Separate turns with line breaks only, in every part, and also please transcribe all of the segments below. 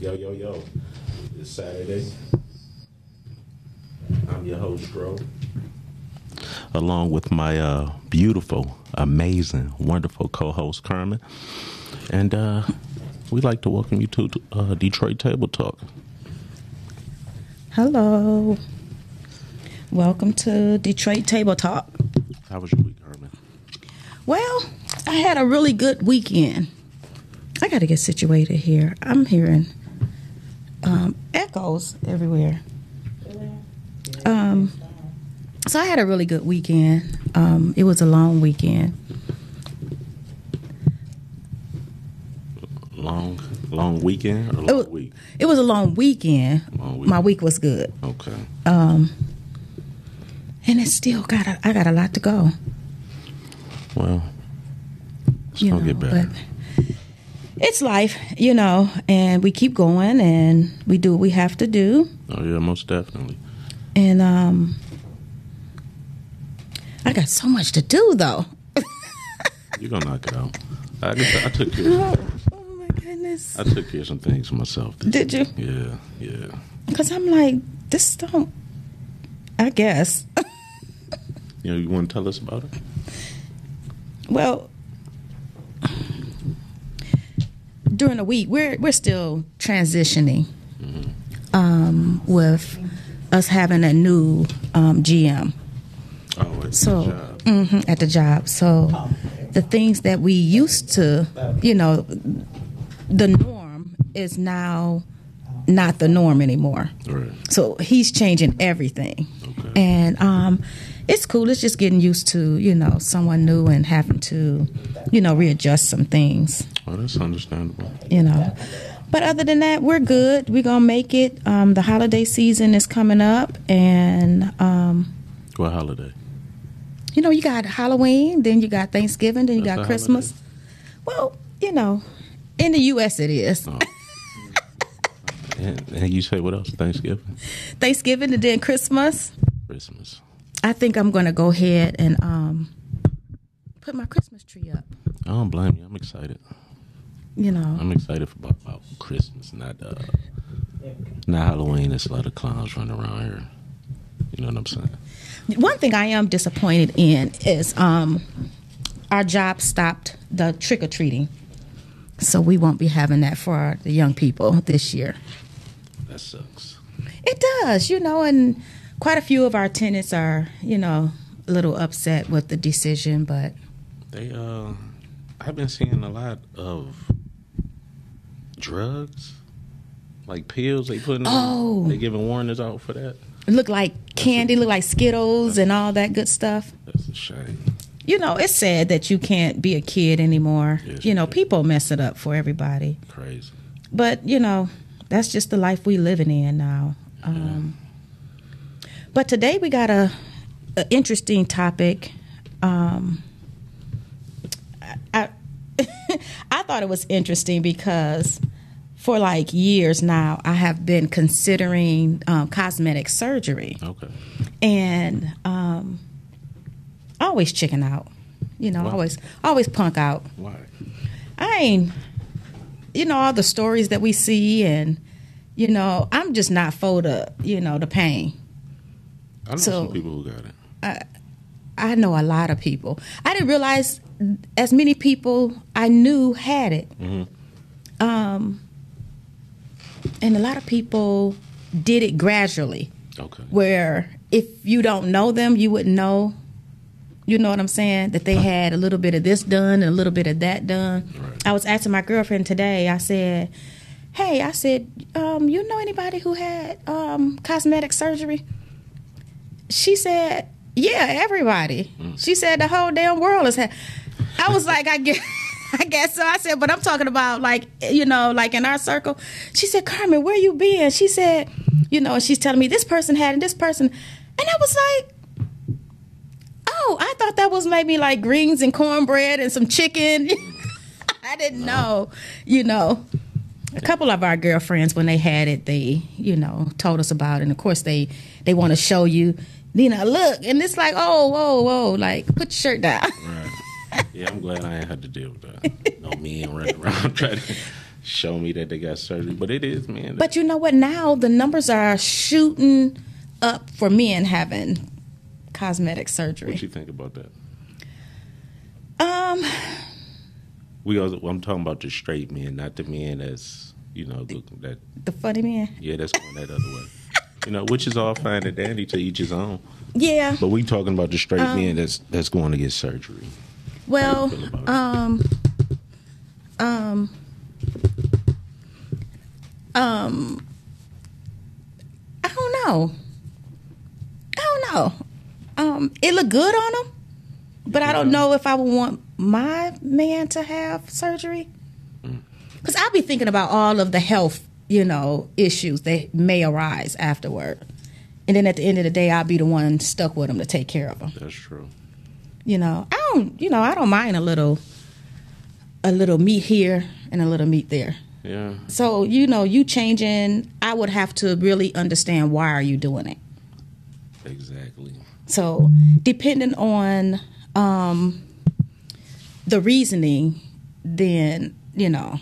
Yo, yo, yo. It's Saturday. I'm your host, Bro. Along with my uh, beautiful, amazing, wonderful co host, Carmen. And uh, we'd like to welcome you to uh, Detroit Table Talk.
Hello. Welcome to Detroit Table Talk.
How was your week, Carmen?
Well, I had a really good weekend. I got to get situated here. I'm hearing um, echoes everywhere. Um, so I had a really good weekend. Um, it was a long weekend.
Long, long weekend or long
It was,
week?
it was a long weekend.
Long week.
My week was good,
Okay.
Um, and it still got. A, I got a lot to go.
Well, it's
you
gonna
know,
get better.
but it's life, you know, and we keep going and we do what we have to do.
Oh yeah, most definitely.
And um I got so much to do though.
You're gonna knock it out. I, I took care.
Oh, oh my goodness.
I took care of some things for myself.
Did you?
Yeah, yeah.
Cuz I'm like this don't I guess.
You know, you want to tell us about it?
well, during the week we're we're still transitioning um with us having a new um GM.
Oh,
So
job.
mhm, at the job. So the things that we used to, you know, the norm is now not the norm anymore.
Right.
So he's changing everything,
Okay.
and um, it's cool. It's just getting used to you know someone new and having to you know readjust some things.
Oh, that's understandable.
You know. But other than that, we're good. We're gonna make it. Um, the holiday season is coming up, and um,
What holiday?
you know, you got Halloween, then you got Thanksgiving, then you
That's
got Christmas. Well, you know, in the U.S. it is
Oh. and, and you say what else? Thanksgiving,
Thanksgiving and then Christmas.
Christmas.
I think I'm going to go ahead and um, put my Christmas tree up.
I don't blame you. I'm excited.
You know,
I'm excited for about, Christmas, not uh, not Halloween. There's a lot of clowns running around here. You know what I'm saying?
one thing I am disappointed in is um, our job stopped the trick or treating, so we won't be having that for the young people this year.
That sucks.
It does, you know, and quite a few of our tenants are, you know, a little upset with the decision, but
They uh, I've been seeing a lot of drugs, like pills they putting.
Oh.
they giving warnings out for that.
it look like candy, look like Skittles and all that good stuff.
That's a shame.
You know, it's sad that you can't be a kid anymore.
Yes,
you know,
is.
people mess it up for everybody.
Crazy.
But, you know, that's just the life we living in now. Um, But today we got a, a interesting topic. Um, I I thought it was interesting because for like years now I have been considering um, cosmetic surgery
Okay.
and um, always chicken out. You know,
Why?
always always punk out.
Why?
I ain't, you know, all the stories that we see, and you know, I'm just not for the, you know, the pain.
I know
So-
some people who got it.
I I know a lot of people. I didn't realize as many people I knew had it.
Mhm.
Um, and a lot of people did it gradually,
Okay.
where if you don't know them, you wouldn't know. You know what I'm saying? That they had a little bit of this done and a little bit of that done.
Right.
I was asking my girlfriend today. I said, "Hey, I said, um, you know anybody who had um, cosmetic surgery?" She said, "Yeah, everybody." She said the whole damn world has had. I was like, I guess, I guess so. I said, but I'm talking about like you know, like in our circle. She said, Carmen, where you been? She said, you know, she's telling me this person had and this person, and I was like. Oh, I thought that was maybe like greens and cornbread and some chicken. I didn't know, you know. A couple of our girlfriends, when they had it, they, you know, told us about it. And of course, they they want to show you, Nina, look, and it's like, oh, whoa, whoa, like put your shirt down.
Right. Yeah, I'm glad I ain't had to deal with that. No me and running around trying to show me that they got surgery, but it is man.
But you know what? Now the numbers are shooting up for men having cosmetic surgery.
what you think about that?
Um,
We also, I'm talking about the straight men, not the men that's you know the, that
the funny man.
yeah that's going that other way. You know, which is all fine and dandy to each his own.
Yeah.
But we talking about the straight
Um,
men that's that's going to get surgery.
Well, um, um, um, I don't know. I don't know. Um, it looked good on him, but I don't know if I would want my man to have surgery. Because I'll be thinking about all of the health, you know, issues that may arise afterward. And then at the end of the day, I'll be the one stuck with him to take care of him
That's true.
You know i don't you know i don't mind a little a little meat here and a little meat there
Yeah.
so you know you changing i would have to really understand why are you doing it
Exactly.
so depending on um the reasoning then you know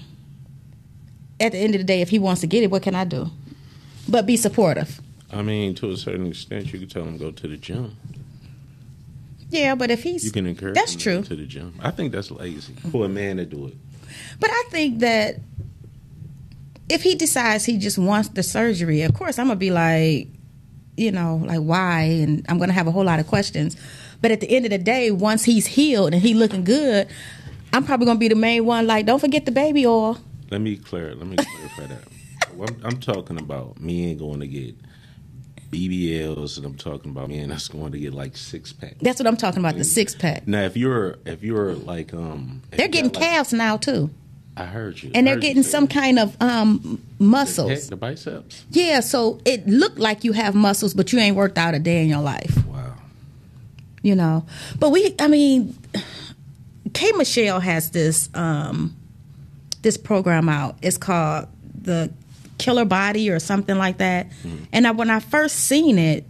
at the end of the day if he wants to get it what can i do but be supportive
I mean, to a certain extent, you can tell him go to the gym.
Yeah but if he's
You can encourage
that's
him
true
to the gym. I think that's lazy for a man to do it.
But I think that if he decides he just wants the surgery, of course I'm gonna be like, you know, like why, and I'm gonna have a whole lot of questions. But at the end of the day, once he's healed and he looking good, I'm probably gonna be the main one. Like, don't forget the baby oil.
Let me clear. Let me clarify that. I'm, I'm talking about men going to get BBLs, and I'm talking about man that's going to get like six pack.
That's what I'm talking about. The six pack.
Now, if you're if you're like um,
They're getting
got, like-
calves now too,
I heard you,
and
I
they're getting some kind of um
the,
muscles.
pec- the biceps.
Yeah, so it looked like you have muscles, but you ain't worked out a day in your life.
Wow.
you know. But we, I mean, K Michelle has this um, this program out. It's called the Killer Body or something like that. And I, when I first seen it,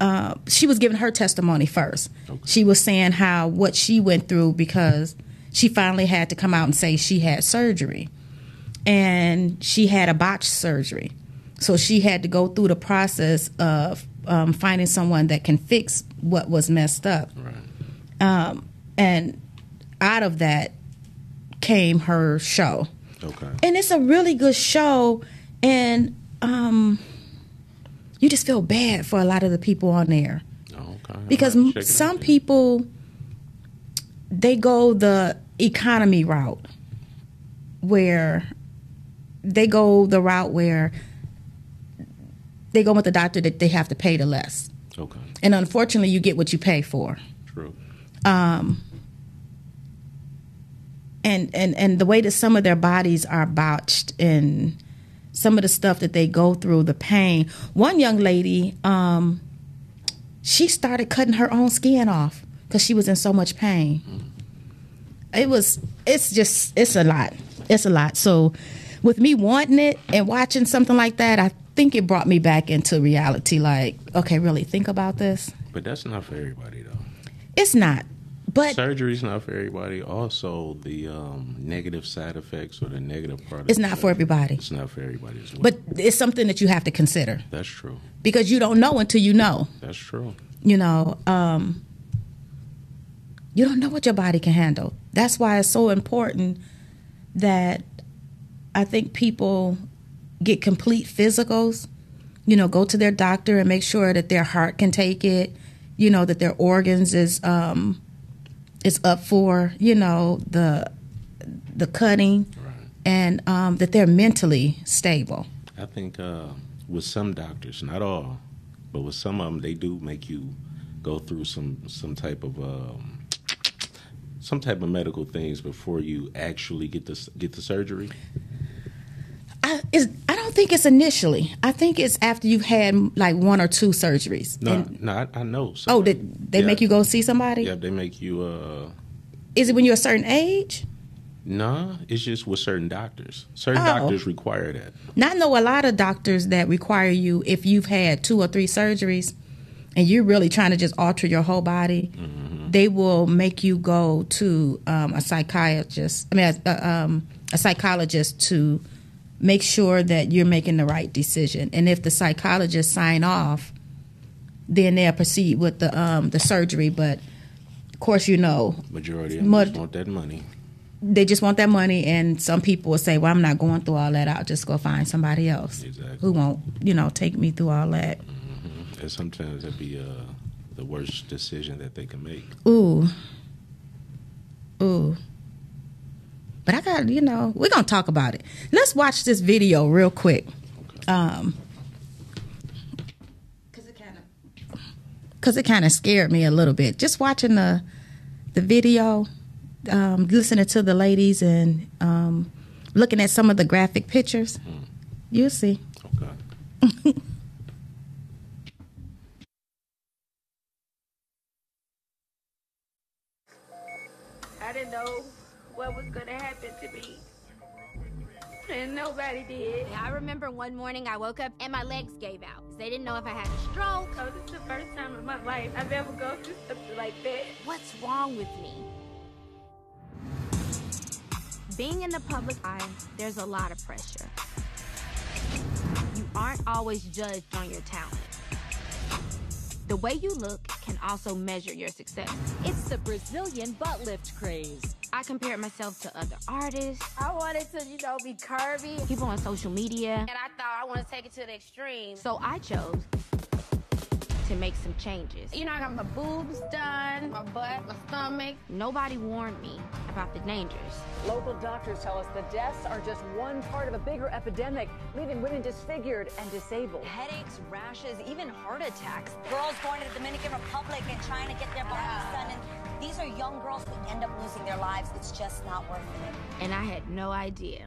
uh, she was giving her testimony first.
Okay.
She was saying how what she went through because she finally had to come out and say she had surgery, and she had a botched surgery. So she had to go through the process of um, finding someone that can fix what was messed up.
Right.
Um, and out of that came her show.
Okay.
And it's a really good show. And um, you just feel bad for a lot of the people on there
Oh, okay.
because
I'm
m-
checking
some people they go the economy route where they go the route where they go with the doctor that they have to pay the less
Okay.
and unfortunately you get what you pay for
True.
um and and and the way that some of their bodies are botched and some of the stuff that they go through the pain. One young lady um she started cutting her own skin off because she was in so much pain. It was it's just it's a lot. It's a lot. So with me wanting it and watching something like that i think it brought me back into reality. Like okay really think about this?
But that's not for everybody, though.
it's not but
Surgery's not for everybody. Also, the um, negative side effects or the negative part. of
It's not for everybody.
It's not for everybody as well.
But it's something that you have to consider
that's true.
because you don't know until you know.
That's true.
You know, um, you don't know what your body can handle. That's why it's so important that I think people get complete physicals. You know, go to their doctor and make sure that their heart can take it. You know that their organs is um, is up for you know the the cutting,
Right.
and um, that they're mentally stable.
I think uh, with some doctors, not all, but with some of them, they do make you go through some some type of um, some type of medical things before you actually get the get the surgery.
I, I don't think it's initially. I think it's after you've had like one or two surgeries.
No,
And-
no, I, I know.
oh,
somebody-
did they
Yeah.
make you go see somebody?
Yeah, they make you. Uh,
Is it when you're a certain age?
nah, it's just with certain doctors. Certain
Oh.
doctors require that.
Now, I know a lot of doctors that require you if you've had two or three surgeries and you're really trying to just alter your whole body. They will make you go to um, a psychiatrist. I mean, a, a, um, a psychologist to make sure that you're making the right decision. And if the psychologist sign off, then they'll proceed with the um, the surgery. But of course, you know,
Majority of them want that money.
they just want that money. And some people will say, "Well, I'm not going through all that. I'll just go find somebody else
Exactly.
who won't, you know, take me through all that."
And sometimes that'd be uh, the worst decision that they can make.
Ooh. Ooh. But I got, you know, we're going to talk about it. Let's watch this video real quick. Um, cuz it kind of cuz it kind of scared me a little bit. Just watching the the video, um, listening to the ladies and um, looking at some of the graphic pictures. You'll see.
Okay.
And nobody did.
I remember one morning I woke up and my legs gave out. They didn't know if I had a stroke.
So this is the first time in my life I've ever gone through something like that.
What's wrong with me? Being in the public eye, there's a lot of pressure. You aren't always judged on your talent. The way you look can also measure your success.
It's the Brazilian butt lift craze.
I compared myself to other artists,
I wanted to, you know, be curvy.
people on social media,
And I thought I want to take it to the extreme.
so I chose to make some changes.
You know, I got my boobs done, my butt, my stomach.
Nobody warned me about the dangers.
Local doctors tell us the deaths are just one part of a bigger epidemic, leaving women disfigured and disabled.
headaches, rashes, even heart attacks. Girls going to the Dominican Republic and trying to get their bodies done. And these are young girls who end up losing their lives. It's just not worth it.
And I had no idea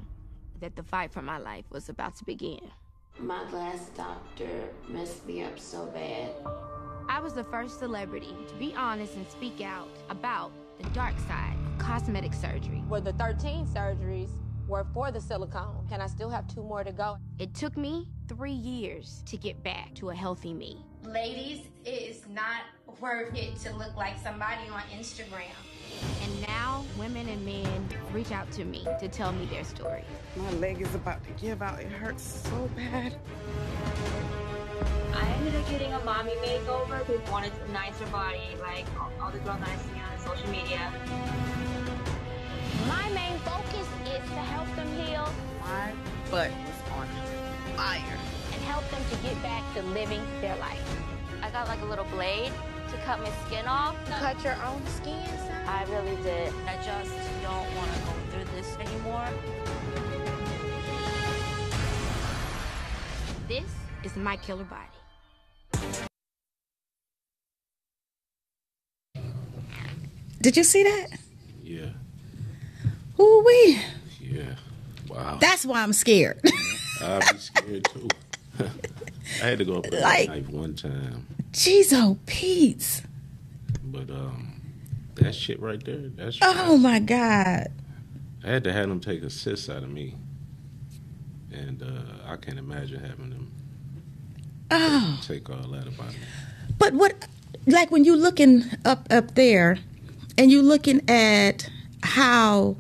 that the fight for my life was about to begin.
My last doctor messed me up so bad.
I was the first celebrity to be honest and speak out about the dark side of cosmetic surgery.
Well, the 13 surgeries were for the silicone, and I still have two more to go.
It took me three years to get back to a healthy me.
Ladies, it is not worth it to look like somebody on Instagram.
And now women and men reach out to me to tell me their story.
My leg is about to give out. It hurts so bad.
I ended up getting a mommy makeover who wanted a nicer body, like all, all the girls I see on social media.
My main focus is to help them heal
My butt was on fire.
and help them to get back to living their life.
I got like a little blade to cut my skin off.
Cut your own skin, son?
I really did. I just don't want to go through this anymore.
This is my killer body.
Did you see that?
Yeah.
Ooh wee.
Yeah. Wow.
That's why I'm scared.
I'd be scared too. I had to go up with
Like-
a knife one time,
Jeez, oh Pete.
but um, that shit right there, that's
Oh my God.
I had to have them take a cyst out of me, and uh, I can't imagine having them
Oh.
take all that about me.
But what, like when you looking up up there, and you looking at how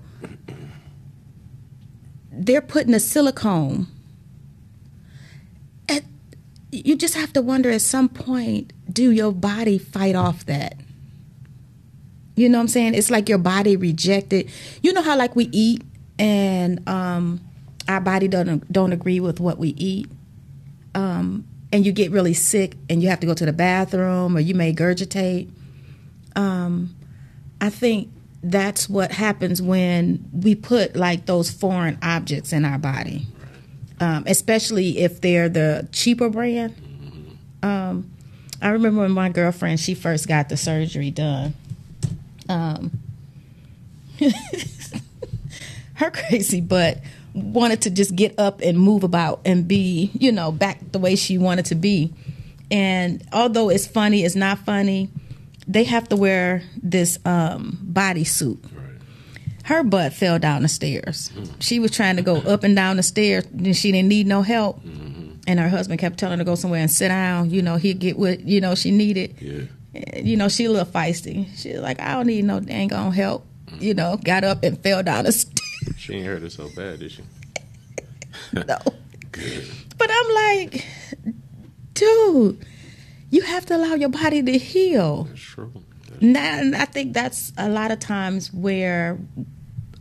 they're putting a silicone, you just have to wonder at some point, do your body fight off that? You know what I'm saying? It's like your body rejected. You know how like we eat and um, our body don't don't agree with what we eat. Um, and you get really sick and you have to go to the bathroom or you may gurgitate. Um, I think that's what happens when we put like those foreign objects in our body, um, especially if they're the cheaper brand. Um, I remember when my girlfriend she first got the surgery done. Um, her crazy butt wanted to just get up and move about and be, you know, back the way she wanted to be. And although it's funny, it's not funny. They have to wear this um, bodysuit. Her butt fell down the stairs. She was trying to go up and down the stairs, and she didn't need no help. Mm-hmm. And her husband kept telling her to go somewhere and sit down. You know, he'd get what you know she needed.
Yeah.
You know, she a little feisty. She was like, I don't need no dang on help. Mm-hmm. You know, got up and fell down the stairs.
She ain't hurt it so bad, did she?
no. Good. But I'm like, dude, you have to allow your body to heal.
That's true.
Now, and I think that's a lot of times where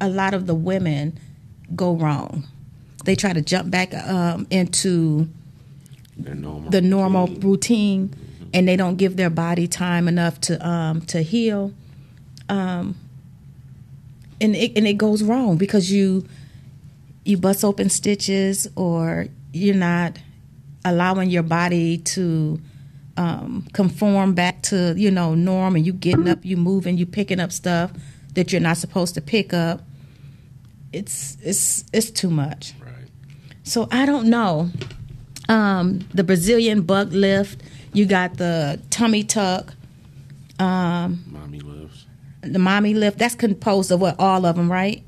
a lot of the women go wrong. They try to jump back um, into
normal
the normal
routine.
routine, and they don't give their body time enough to um, to heal. Um, and it and it goes wrong because you you bust open stitches or you're not allowing your body to um, conform back to you know norm and you getting up you moving you picking up stuff that you're not supposed to pick up it's it's it's too much
Right.
so i don't know um, the brazilian butt lift you got the tummy tuck um,
Mommy lives.
the mommy lift that's composed of what all of them right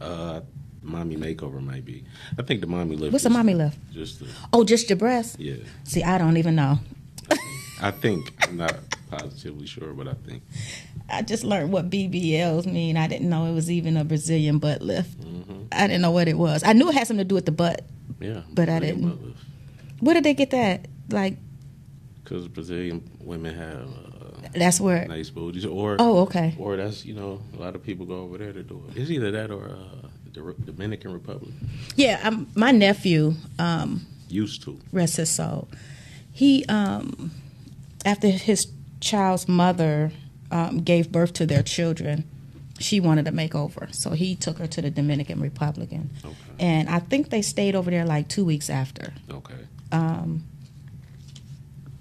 Uh, mommy makeover might be. I think the mommy lift.
What's a
is
mommy lift?
Just the,
oh just your breast.
yeah.
see i don't even know
I think I'm not positively sure, but I think
I just learned what BBLs mean. I didn't know it was even a Brazilian butt lift. I didn't know what it was. I knew it had something to do with the butt.
yeah.
But I didn't.
butt lift.
Where did they get that? Like
Because Brazilian women have uh,
that's where.
nice booties, or
Oh, okay.
or that's you know a lot of people go over there to do it. It's either that or uh, the Re- Dominican Republic
Yeah, um, my nephew, um,
used to.
rest his soul. He um, after his child's mother um, gave birth to their children, she wanted a makeover, so he took her to the Dominican Republic, and,
Okay.
and I think they stayed over there like two weeks after.
Okay.
um,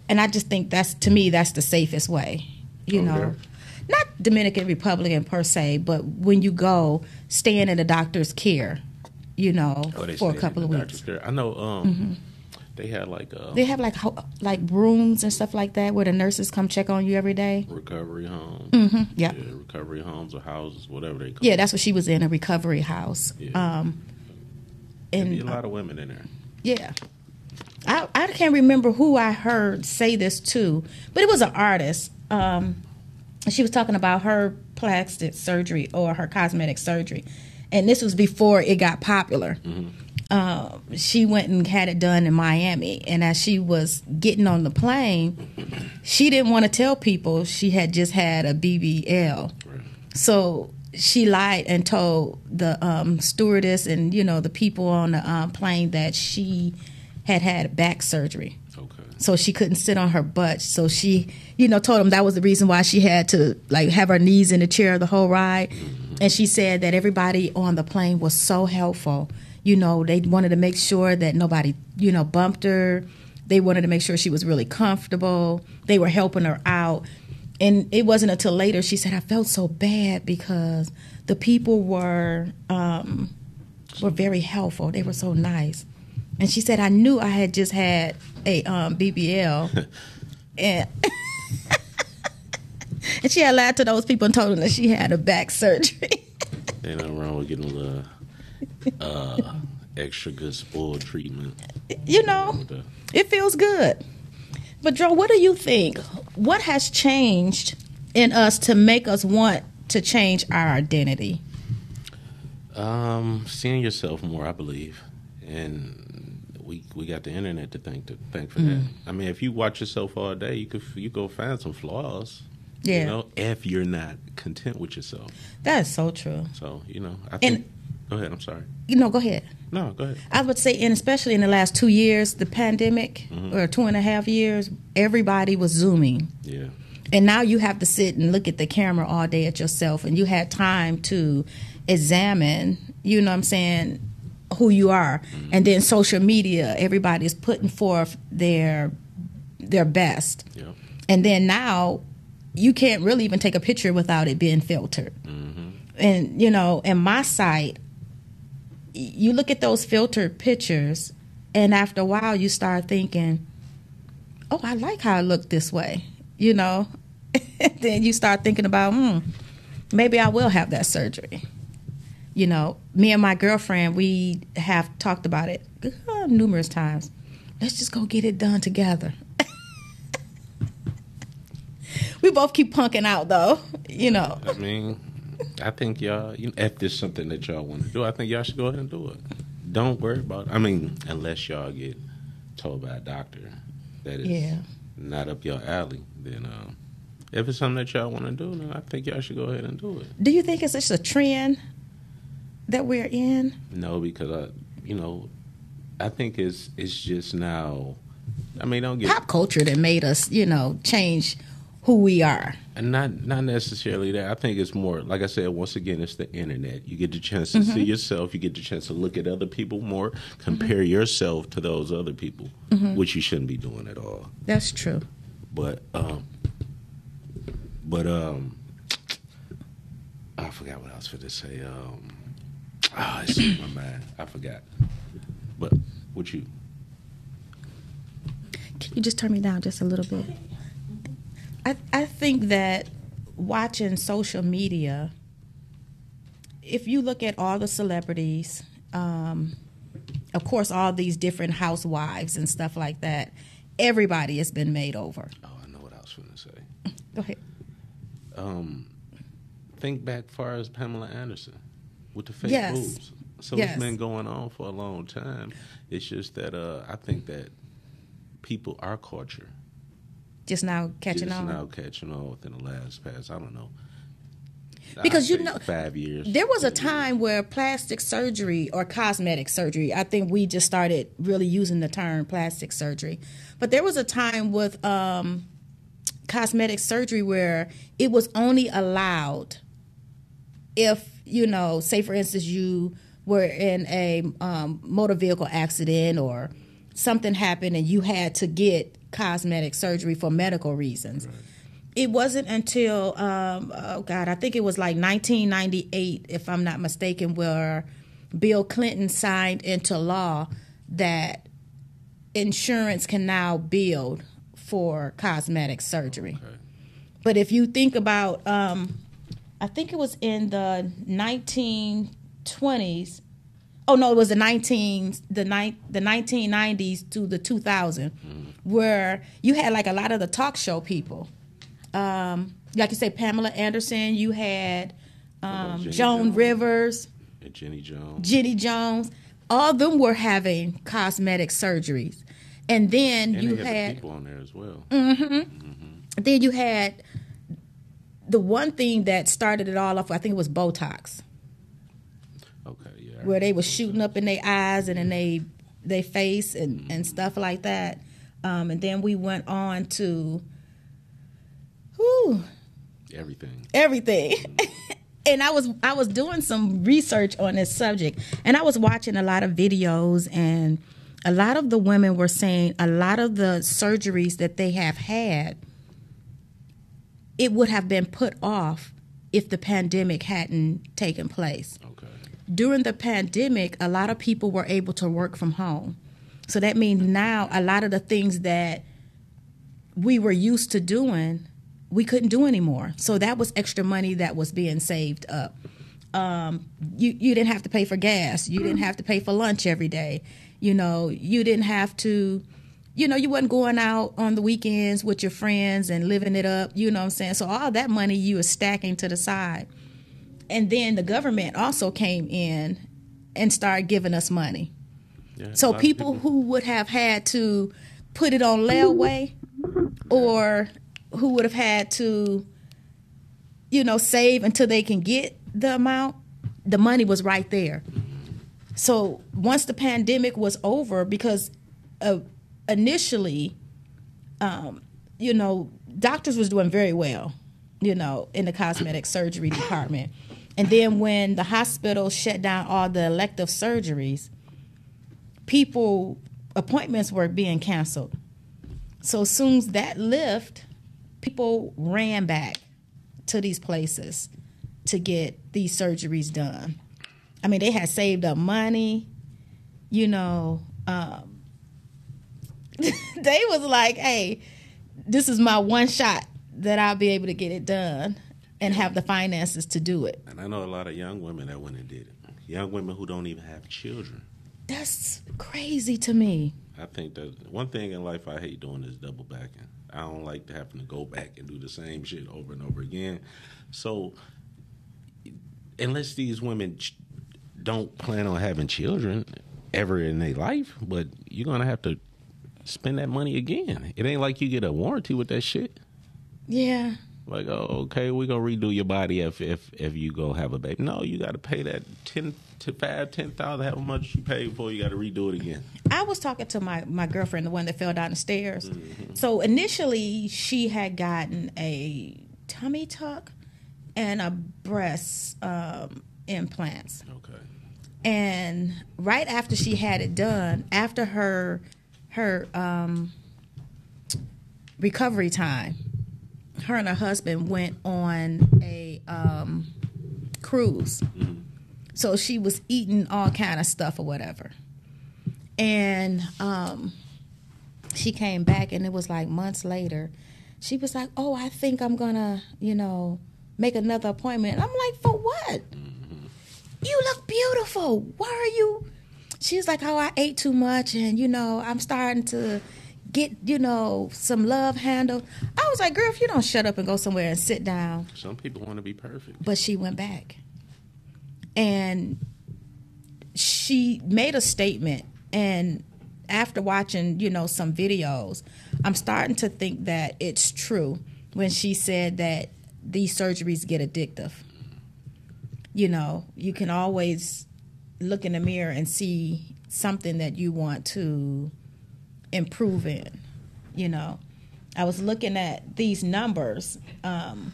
and I just think that's to me that's the safest way. You
Over
know, not Dominican Republican per se, but when you go, staying in a doctor's care, you know,
Oh,
for a couple of weeks.
I know. Um, they had like uh,
They have like like rooms and stuff like that where the nurses come check on you every day.
recovery homes.
Mm-hmm. Yeah.
Yeah, recovery homes or houses, whatever they call.
Yeah, that's what she was in a recovery house.
Yeah.
Um, and
a lot of women in there.
Yeah. I, I can't remember who I heard say this to, but it was an artist. Um, she was talking about her plastic surgery or her cosmetic surgery. And this was before it got popular. Uh, she went and had it done in Miami. And as she was getting on the plane, she didn't want to tell people she had just had a BBL.
Right.
So she lied and told the um, stewardess and you know the people on the um, plane that she had had back surgery.
Okay.
So she couldn't sit on her butt. So she, you know, told them that was the reason why she had to like have her knees in the chair the whole ride. And she said that everybody on the plane was so helpful. You know, they wanted to make sure that nobody, you know, bumped her. They wanted to make sure she was really comfortable. They were helping her out. And it wasn't until later she said, I felt so bad because the people were um, were very helpful. They were so nice. And she said, I knew I had just had a um, BBL. and and she had lied to those people and told them that she had a back surgery.
Ain't nothing wrong with getting a little uh, extra good spoil treatment.
you know, it feels good. But Joe, what do you think? What has changed in us to make us want to change our identity?
Um, seeing yourself more, I believe, and we we got the internet to thank to thank for
Mm.
that. I mean, if you watch yourself all day, you could you go find some flaws.
Yeah.
You know, if you're not content with yourself,
That is so true.
so you know, I
And-
think. Go ahead. I'm sorry.
You know, go ahead.
No, go ahead.
I would say, and especially in the last two years, the pandemic or two and a half years, everybody was zooming.
Yeah.
And now you have to sit and look at the camera all day at yourself, and you had time to examine, you know what I'm saying, who you are. And then social media, everybody's putting forth their their best.
Yeah.
And then now you can't really even take a picture without it being filtered. Mm-hmm. And you know, in my site, y- you look at those filtered pictures, and after a while, you start thinking, "Oh, I like how I look this way," you know. then you start thinking about, hmm, maybe I will have that surgery. You know, me and my girlfriend, we have talked about it uh, numerous times. Let's just go get it done together. we both keep punking out though, you know.
I mean, I think y'all, you know, if there's something that y'all want to do, I think y'all should go ahead and do it. Don't worry about. It. I mean, unless y'all get told by a doctor that it's
Yeah.
not up your alley, then um, if it's something that y'all want to do, then I think y'all should go ahead and do it.
Do you think it's just a trend that we're in?
No, because I, you know, I think it's it's just now. I mean, don't get
Pop culture that made us, you know, change who we are.
And not not necessarily that. I think it's more like I said. Once again, it's the internet. You get the chance to see
Mhm.
yourself. You get the chance to look at other people more. Compare yourself to those other people,
Mhm.
which you shouldn't be doing at all.
That's true.
But um, but um, I forgot what I was going to say. Um, ah, it's in my mind. I forgot. But what you?
Can you just turn me down just a little bit? I I think that watching social media, if you look at all the celebrities, um, of course, all these different housewives and stuff like that, everybody has been made over.
Oh, I know what I was going to say.
Go ahead.
um, think back far as Pamela Anderson with the fake
Yes.
boobs. So
Yes.
it's been going on for a long time. It's just that uh, I think that people, our culture,
Just now catching on.
just
on.
now catching on within the last past. I don't know.
Because you know-
five years.
There was a time where plastic surgery or cosmetic surgery, I think we just started really using the term plastic surgery. But there was a time with um, cosmetic surgery where it was only allowed if, you know, say for instance, you were in a um, motor vehicle accident or something happened and you had to get cosmetic surgery for medical reasons. It wasn't until um, oh god i think it was like 1998 if i'm not mistaken where bill clinton signed into law that insurance can now build for cosmetic surgery. But if you think about um, i think it was in the 1920s oh no it was the 19 the ni- the 1990s to the 2000 where you had like a lot of the talk show people um, like you say pamela anderson you had um, joan
Jones.
Rivers,
And Jenny Jones.
Jenny Jones, all of them were having cosmetic surgeries. And then
and
you
they had, the people on there as well.
Mm-hmm. Then you had the one thing that started it all off. I think it was Botox. Where they were shooting up in their eyes and in they they face and and stuff like that. Um, and then we went on to, whew,
Everything.
everything. and I was I was doing some research on this subject and I was watching a lot of videos and a lot of the women were saying a lot of the surgeries that they have had it would have been put off if the pandemic hadn't taken place. During the pandemic, a lot of people were able to work from home. So that means now a lot of the things that we were used to doing, we couldn't do anymore. So that was extra money that was being saved up. Um, you you didn't have to pay for gas. You didn't have to pay for lunch every day. You know, you didn't have to. You know, you wasn't going out on the weekends with your friends and living it up. You know what I'm saying? So all that money you were stacking to the side, and then the government also came in and started giving us money.
Yeah,
So
lot of
people who would have had to put it on layaway or who would have had to, you know, save until they can get the amount, the money was right there. So once the pandemic was over, because uh, initially, um, you know, doctors was doing very well, you know, in the cosmetic surgery department. And then when the hospital shut down all the elective surgeries, people appointments were being canceled. So as soon as that lift, people ran back to these places to get these surgeries done. I mean, they had saved up money, you know. Um, they was like, "Hey, this is my one shot that I'll be able to get it done and have the finances to do it."
And I know a lot of young women that went and did it. Young women who don't even have children.
That's crazy to me.
I think that one thing in life I hate doing is double backing. I don't like to having to go back and do the same shit over and over again. So unless these women ch- don't plan on having children ever in their life, but you're gonna have to spend that money again. It ain't like you get a warranty with that shit.
Yeah.
Like, oh, okay, we're gonna redo your body if if if you go have a baby. No, you got to pay that ten to five, ten thousand, how much you paid for. you got to redo it again.
I was talking to my, my girlfriend, the one that fell down the stairs. So initially, she had gotten a tummy tuck and a breast um, implants.
Okay.
And right after she had it done, after her her um, recovery time, her and her husband went on a um, cruise. So she was eating all kind of stuff or whatever. And um, she came back, and it was like months later. She was like, "Oh, I think I'm gonna, you know, make another appointment." And I'm like, "For what? You look beautiful. Why are you?" She's like, "Oh, I ate too much, and you know, I'm starting to." Get you know some love handle. I was like, girl, if you don't shut up and go somewhere and sit down,
Some people want to be perfect.
but she went back and she made a statement and after watching you know some videos i'm starting to think that it's true when she said that these surgeries get addictive you know you can always look in the mirror and see something that you want to improve in you know i was looking at these numbers um,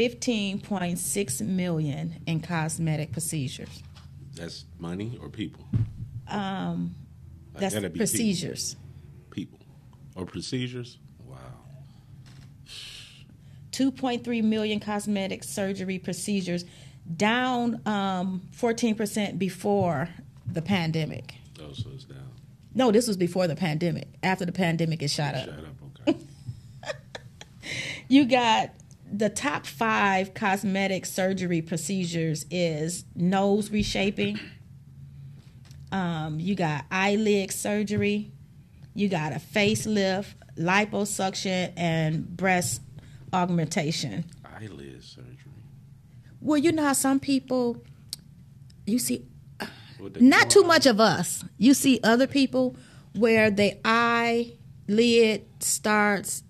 15.6 million in cosmetic procedures.
That's money or people.
Um, that's procedures.
People or procedures. Wow.
2.3 million cosmetic surgery procedures, down um, 14% before the pandemic.
Oh, so it's down.
No, this was before the pandemic. After the pandemic, it shot up.
Shut up. Okay.
You got the top five cosmetic surgery procedures is nose reshaping. Um, you got eyelid surgery. You got a facelift, liposuction, and breast augmentation.
Eyelid surgery.
Well, you know how some people, you see, not too much of us. You see other people where the eyelid starts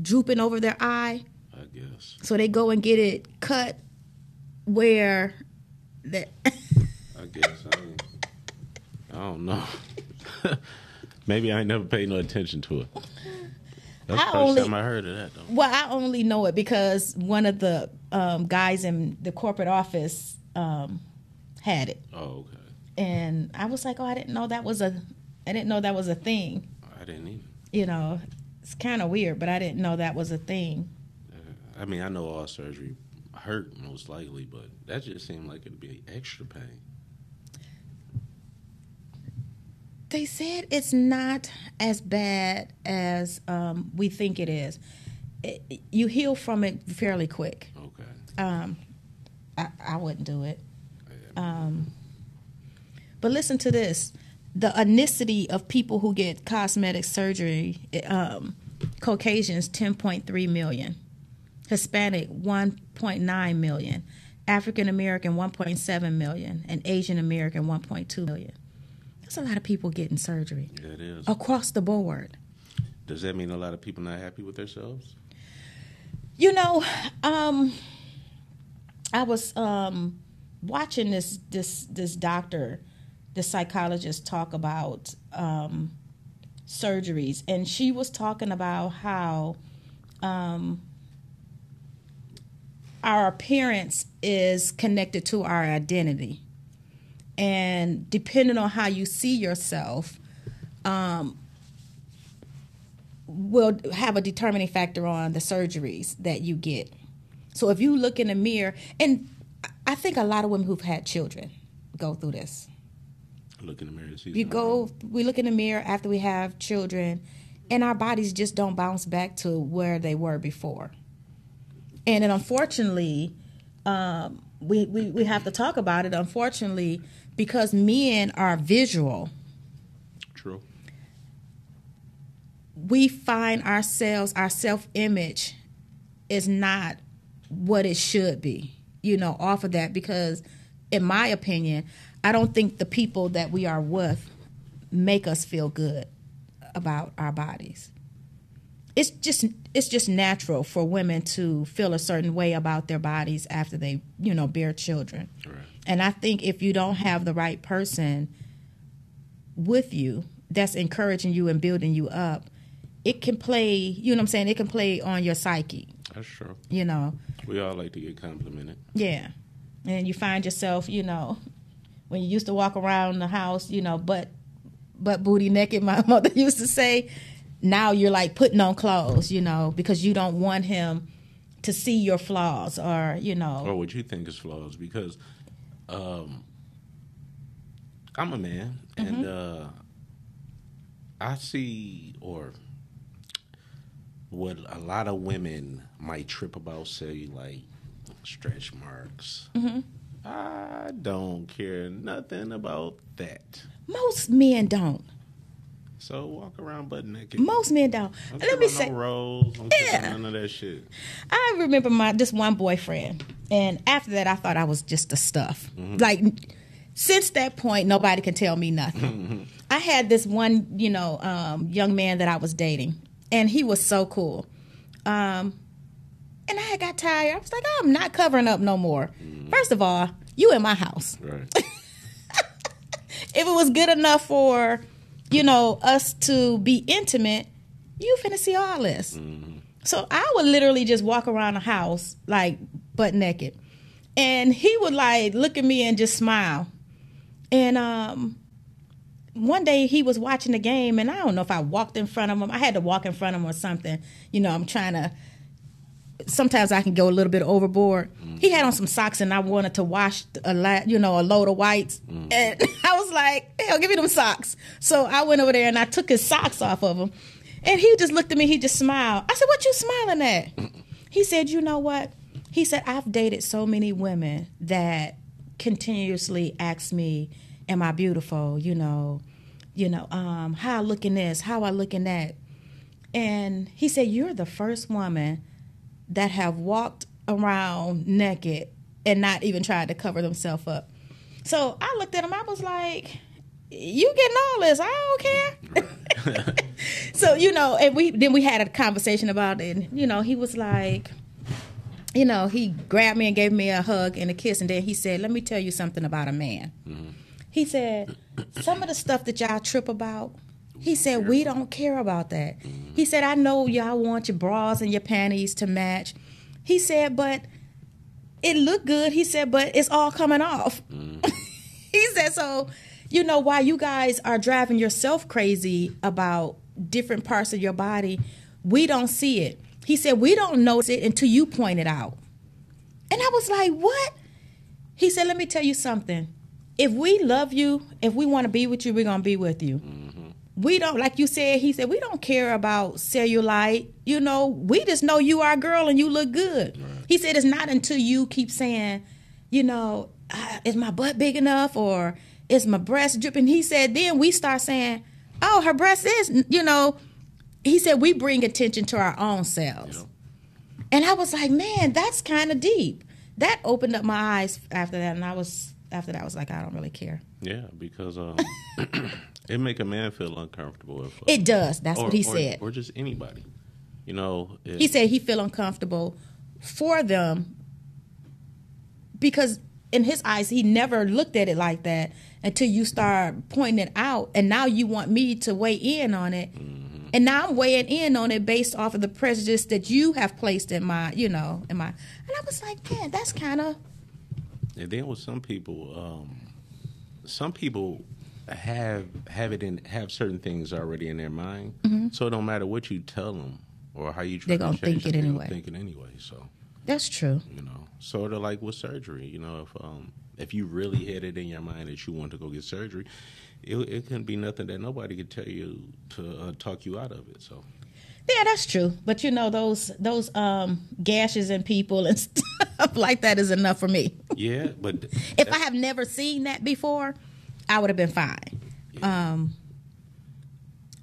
drooping over their eye.
I guess.
So they go and get it cut where that
I guess. I don't, I don't know. Maybe I ain't never paid no attention to it. That's the first
only-
time I heard of that, though.
well, I only know it because one of the um, guys in the corporate office um, had it,
Oh, okay.
And I was like, "Oh, I didn't know that was a, I didn't know that was a thing."
I didn't even.
You know, it's kind of weird, but I didn't know that was a thing.
I mean, I know all surgery hurt most likely, but that just seemed like it'd be extra pain.
They said it's not as bad as um, we think it is. It, you heal from it fairly quick.
Okay.
Um, I, I wouldn't do it. Um, but listen to this: the ethnicity of people who get cosmetic surgery. Um, Caucasians, ten point three million. Hispanic, one point nine million. African American, one point seven million, and Asian American, one point two million. That's a lot of people getting surgery
Yeah, it is.
across the board.
Does that mean a lot of people not happy with themselves?
You know, um, I was um, watching this this this doctor, this psychologist, talk about um, surgeries, and she was talking about how um, our appearance is connected to our identity, and depending on how you see yourself, um, will have a determining factor on the surgeries that you get. So if you look in the mirror, and I think a lot of women who've had children go through this.
Look in the mirror.
You go, we look in the mirror after we have children, and our bodies just don't bounce back to where they were before. And then unfortunately, um, we, we, we have to talk about it, unfortunately, because men are visual.
True.
we find ourselves, our self image is not what it should be. you know, off of that because, in my opinion, I don't think the people that we are with make us feel good about our bodies. It's just it's just natural for women to feel a certain way about their bodies after they, you know, bear children.
Right.
And I think if you don't have the right person with you that's encouraging you and building you up, it can play, you know what I'm saying? It can play on your psyche,
That's true.
you know.
We all like to get complimented.
Yeah. And you find yourself, you know, when you used to walk around the house, you know, butt butt booty naked, my mother used to say, now you're like putting on clothes, you know, because you don't want him to see your flaws or, you know.
or what you think is flaws because um, I'm a man and
Mm-hmm.
uh, I see or what a lot of women might trip about say like stretch marks.
Mm-hmm.
I don't care nothing about that.
Most men don't.
So walk around butt naked.
Most men don't.
Don't
Let me say,
no rolls. About
Yeah.
none of that shit.
I remember my this one boyfriend, and after that, I thought I was just the stuff. Like since that point, nobody can tell me nothing. I had this one, you know, um, young man that I was dating, and he was so cool. Um, and I got tired. I was like, I'm not covering up no more. First of all, you in my house.
Right.
If it was good enough for, you know, us to be intimate, you finna see all this. So I would literally just walk around the house like butt naked. And he would like look at me and just smile. And um one day he was watching the game and I don't know if I walked in front of him. I had to walk in front of him or something. You know, I'm trying to sometimes I can go a little bit overboard. He had on some socks and I wanted to wash a lot, you know, a load of whites. And I was like, hell, give me them socks. So I went over there and I took his socks off of him. And he just looked at me, he just smiled. I said, What you smiling at? He said, You know what? He said, I've dated so many women that continuously ask me, Am I beautiful? You know, you know, um, how I look in this, how I look in that. And he said, You're the first woman that have walked around naked and not even tried to cover themselves up. So I looked at him, I was like, You getting all this? I don't care. so, you know, and we then we had a conversation about it. And, you know, he was like, you know, he grabbed me and gave me a hug and a kiss, and then he said, Let me tell you something about a man. Mm-hmm. He said, Some of the stuff that y'all trip about, he said, We don't care about that. Mm-hmm. He said, I know y'all want your bras and your panties to match. He said, But it looked good. He said, But it's all coming off. Mm-hmm. he said, So, you know, while you guys are driving yourself crazy about different parts of your body, we don't see it. He said, We don't notice it until you point it out. And I was like, What? He said, Let me tell you something. If we love you, if we want to be with you, we're going to be with you. Mm-hmm. We don't, like you said, he said, we don't care about cellulite. You know, we just know you are a girl and you look good. He said, it's not until you keep saying, you know, "Ah, is my butt big enough or is my breast dripping? He said, then we start saying, oh, her breast is, you know, he said, we bring attention to our own selves. And I was like, man, that's kind of deep. That opened up my eyes after that. And I was, after that, I was like, I don't really care.
Yeah, because um, it make a man feel uncomfortable. If, uh,
It does. That's
or-
what he
or-
said.
Or just anybody. You know, it-
He said he feel uncomfortable for them because in his eyes he never looked at it like that until you start pointing it out and now you want me to weigh in on it and now I'm weighing in on it based off of the prejudice that you have placed in my you know in my and I was like man that's kind of
And then with some people, um, some people have have it in have certain things already in their mind, so it don't matter what you tell them or how you try
They
to
gonna
change
think it anyway.
Think it anyway. So
that's true
you know, sort of like with surgery. You know, if um, if you really had it in your mind that you want to go get surgery, it it can be nothing that nobody could tell you to uh, talk you out of it. So
yeah that's true but you know those those um gashes in people and stuff like that is enough for me
yeah, but
if I have never seen that before, I would have been fine. Um,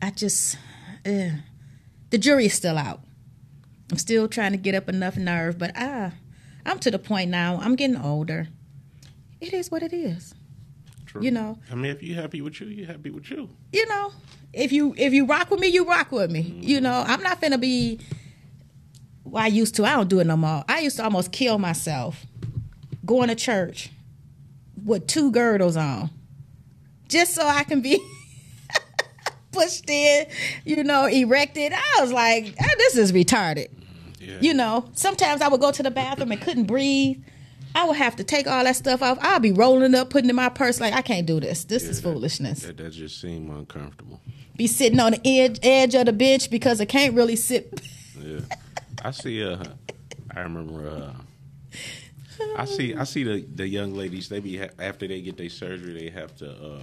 I just, uh, the jury is still out. I'm still trying to get up enough nerve, but I, I'm to the point now. I'm getting older. It is what it is.
True.
You know.
I mean, if you happy with you, you happy with you.
You know. If you if you rock with me, you rock with me. You know. I'm not finna be. Well, I used to. I don't do it no more. I used to almost kill myself going to church with two girdles on, just so I can be pushed in, you know, erected. I was like, "Ah, this is retarded.
Yeah.
You know, sometimes I would go to the bathroom and couldn't breathe. I would have to take all that stuff off. I'll be rolling up, putting in my purse. Like I can't do this. This is foolishness.
That, that just seemed uncomfortable.
Be sitting on the edge edge of the bench because I can't really sit.
Yeah, I see. Uh, I remember. Uh, I see. I see the the young ladies. They be ha- after they get their surgery, they have to, uh,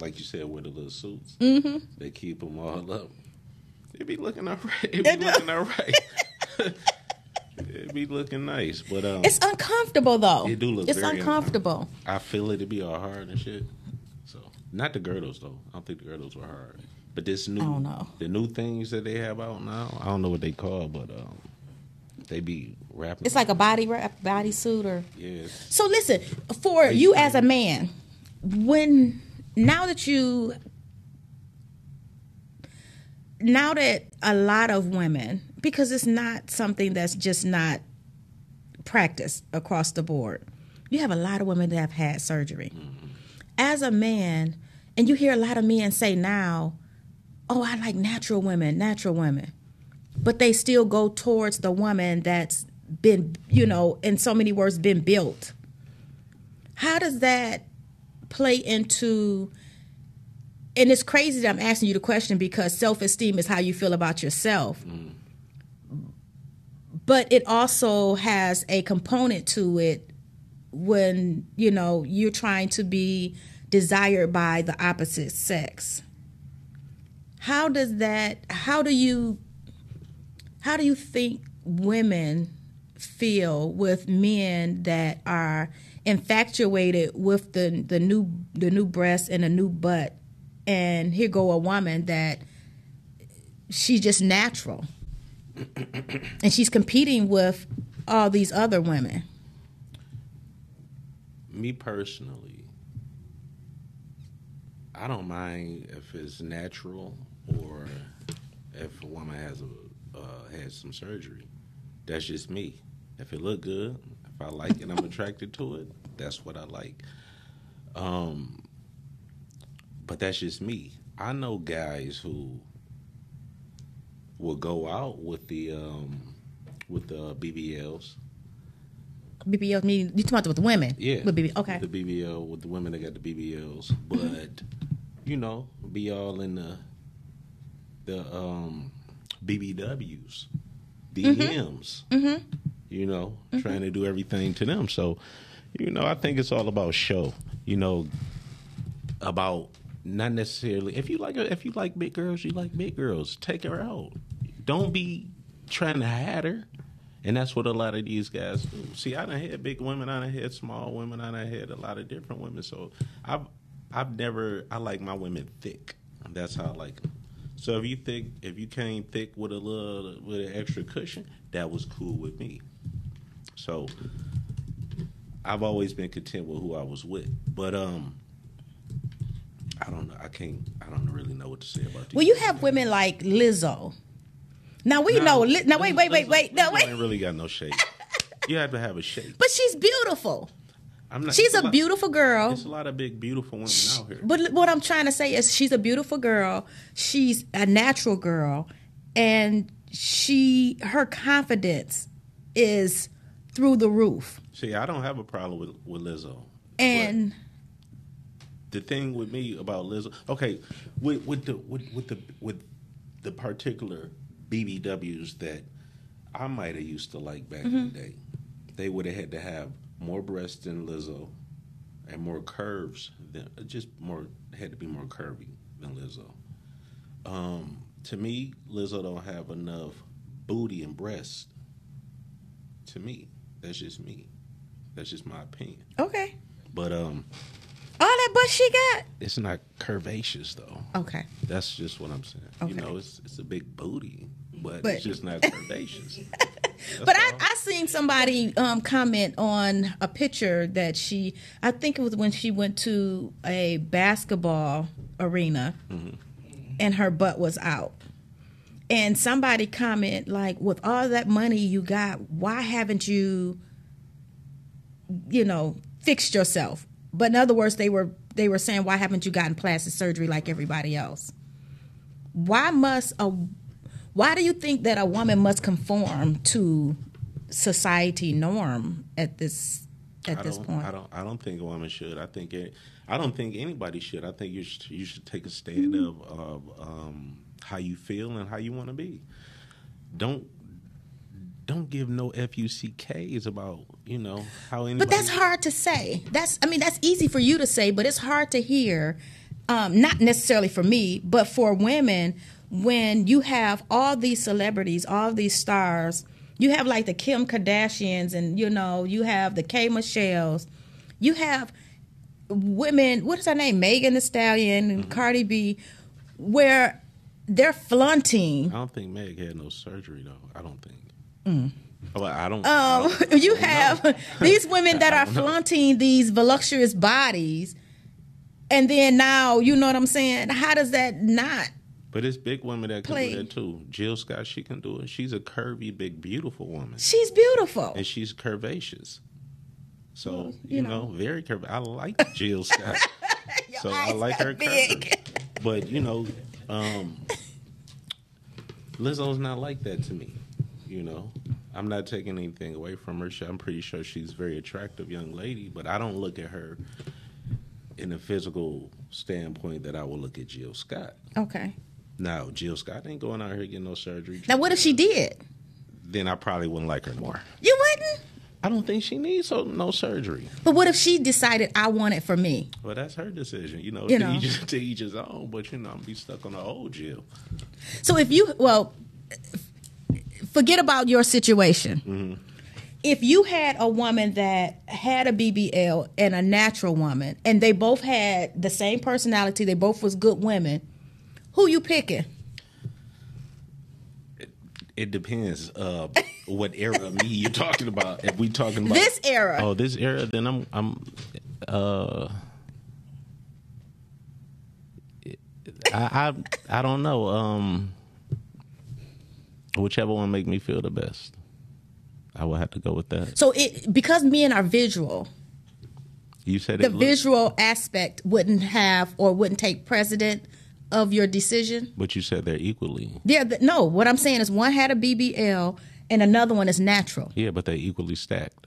like you said, wear the little suits.
Mm-hmm.
They keep them all up. They be looking all right. They be looking all right. it be looking nice, but um,
It's uncomfortable though.
It do look
It's
very
uncomfortable.
I feel it to be all hard and shit. So not the girdles though. I don't think the girdles were hard. But this new,
I don't know.
the new things that they have out now. I don't know what they call, but um, they be rapping.
It's like a body wrap, body suit or.
yeah.
So listen, for you as a man, when now that you now that a lot of women because it's not something that's just not practiced across the board. You have a lot of women that have had surgery. Mm-hmm. As a man, and you hear a lot of men say now, "Oh, I like natural women, natural women." But they still go towards the woman that's been, you know, in so many words been built. How does that play into and it's crazy that I'm asking you the question because self esteem is how you feel about yourself. Mm. But it also has a component to it when, you know, you're trying to be desired by the opposite sex. How does that how do you how do you think women feel with men that are infatuated with the the new the new breast and the new butt and here go a woman that she's just natural and she's competing with all these other women
Me personally, I don't mind if it's natural or if a woman has a uh, has some surgery. That's just me. If it look good, if I like it, I'm attracted to it. That's what I like. Um, but that's just me. I know guys who will go out with the um, with the BBLs.
BBL mean you talking about with the women
Yeah.
with BBL okay
With the BBL with the women that got the BBLs, but you know, be all in the the um BBWs, the M's.
Mhm.
You know, trying to do everything to them. So, you know, I think it's all about show. You know, about not necessarily if you like if you like big girls, you like big girls. Take her out. Don't be trying to hide her. And that's what a lot of these guys do. See, I done had big women, I done had small women, I done had a lot of different women. So I've I've never I like my women thick. That's how I like them. So if you thick, if you came thick with a little with an extra cushion, that was cool with me. So I've always been content with who I was with. But um I don't know. I can't I don't really know what to say about these.
well you have women like Lizzo now we know Li- now wait wait wait wait no
I
wait
ain't really got no shape. You have to have a shape.
but she's beautiful
I'm not.
she's a
lot-
beautiful girl
There's a lot of big, beautiful women out here.
But what I'm trying to say is she's a beautiful girl. She's a natural girl and she her confidence is through the roof.
See, I don't have a problem with with Lizzo.
And
The thing with me about Lizzo, okay, with with the with, with the with the particular BBWs that I might have used to like back in
Mhm.
the day, they would have had to have more breasts than Lizzo, and more curves than just more had to be more curvy than Lizzo. Um, to me, Lizzo don't have enough booty and breast. To me, that's just me. That's just my opinion.
okay.
But um,
All that butt she got?
it's not curvaceous though.
Okay.
That's just what I'm saying.
Okay.
You know, it's it's a big booty, but,
But-
it's just not curvaceous.
but I, I seen somebody um, comment on a picture that she, I think it was when she went to a basketball arena and her butt was out. And somebody comment like, with all that money you got, why haven't you, you know, fixed yourself? But in other words, they were they were saying, why haven't you gotten plastic surgery like everybody else? Why must a why do you think that a woman must conform to society norm at this at this point?
I don't. I don't think a woman should. I think. It, I don't think anybody should. I think you should. You should take a stand of, of um, how you feel and how you want to be. Don't. Don't give no fucks about you know how anybody.
But that's hard to say. That's I mean that's easy for you to say, but it's hard to hear. Um, not necessarily for me, but for women when you have all these celebrities, all these stars. You have like the Kim Kardashians, and you know you have the K Michelle's. You have women. What is her name? Megan Thee Stallion and Cardi B, where they're flaunting
I don't think Meg had no surgery though. I don't think.
Mm.
Well, I don't. I
Um,
don't-
you
I don't
have these women that are
don't know.
flaunting these voluptuous bodies, and then now you know what I'm saying. How does that not?
But it's big women that can do that too. Jill Scott, she can do it. She's a curvy, big, beautiful woman.
She's beautiful.
and she's curvaceous. So
Well,
you,
you
know,
know.
very curvy. I like Jill Scott. so I like her curve. But you know, um, Lizzo's not like that to me. You know, I'm not taking anything away from her. I'm pretty sure she's a very attractive young lady, but I don't look at her in a physical standpoint that I will look at Jill Scott.
Okay.
Now, Jill Scott ain't going out here getting no surgery.
Now, what if she did?
Then I probably wouldn't like her more.
You wouldn't.
I don't think she needs so, no surgery.
But what if she decided I want it for me?
Well, that's her decision. You know,
You
to,
know.
Each, to each his own. But you know, I'm be stuck on the old Jill.
So if you well, forget about your situation.
Mm-hmm.
If you had a woman that had a BBL and a natural woman, and they both had the same personality, they both was good women, who you picking?
It depends uh, what era of me you're talking about. If we talking about
This era.
oh, this era, then I'm I'm. Uh, I, I I don't know. Um, whichever one make me feel the best, I will have to go with that.
So it because men are visual,
You said
the
it look-
visual aspect wouldn't have or wouldn't take precedent of your decision.
but you said they're equally.
Yeah, th- no. What I'm saying is one had a BBL and another one is natural.
Yeah, but they're equally stacked.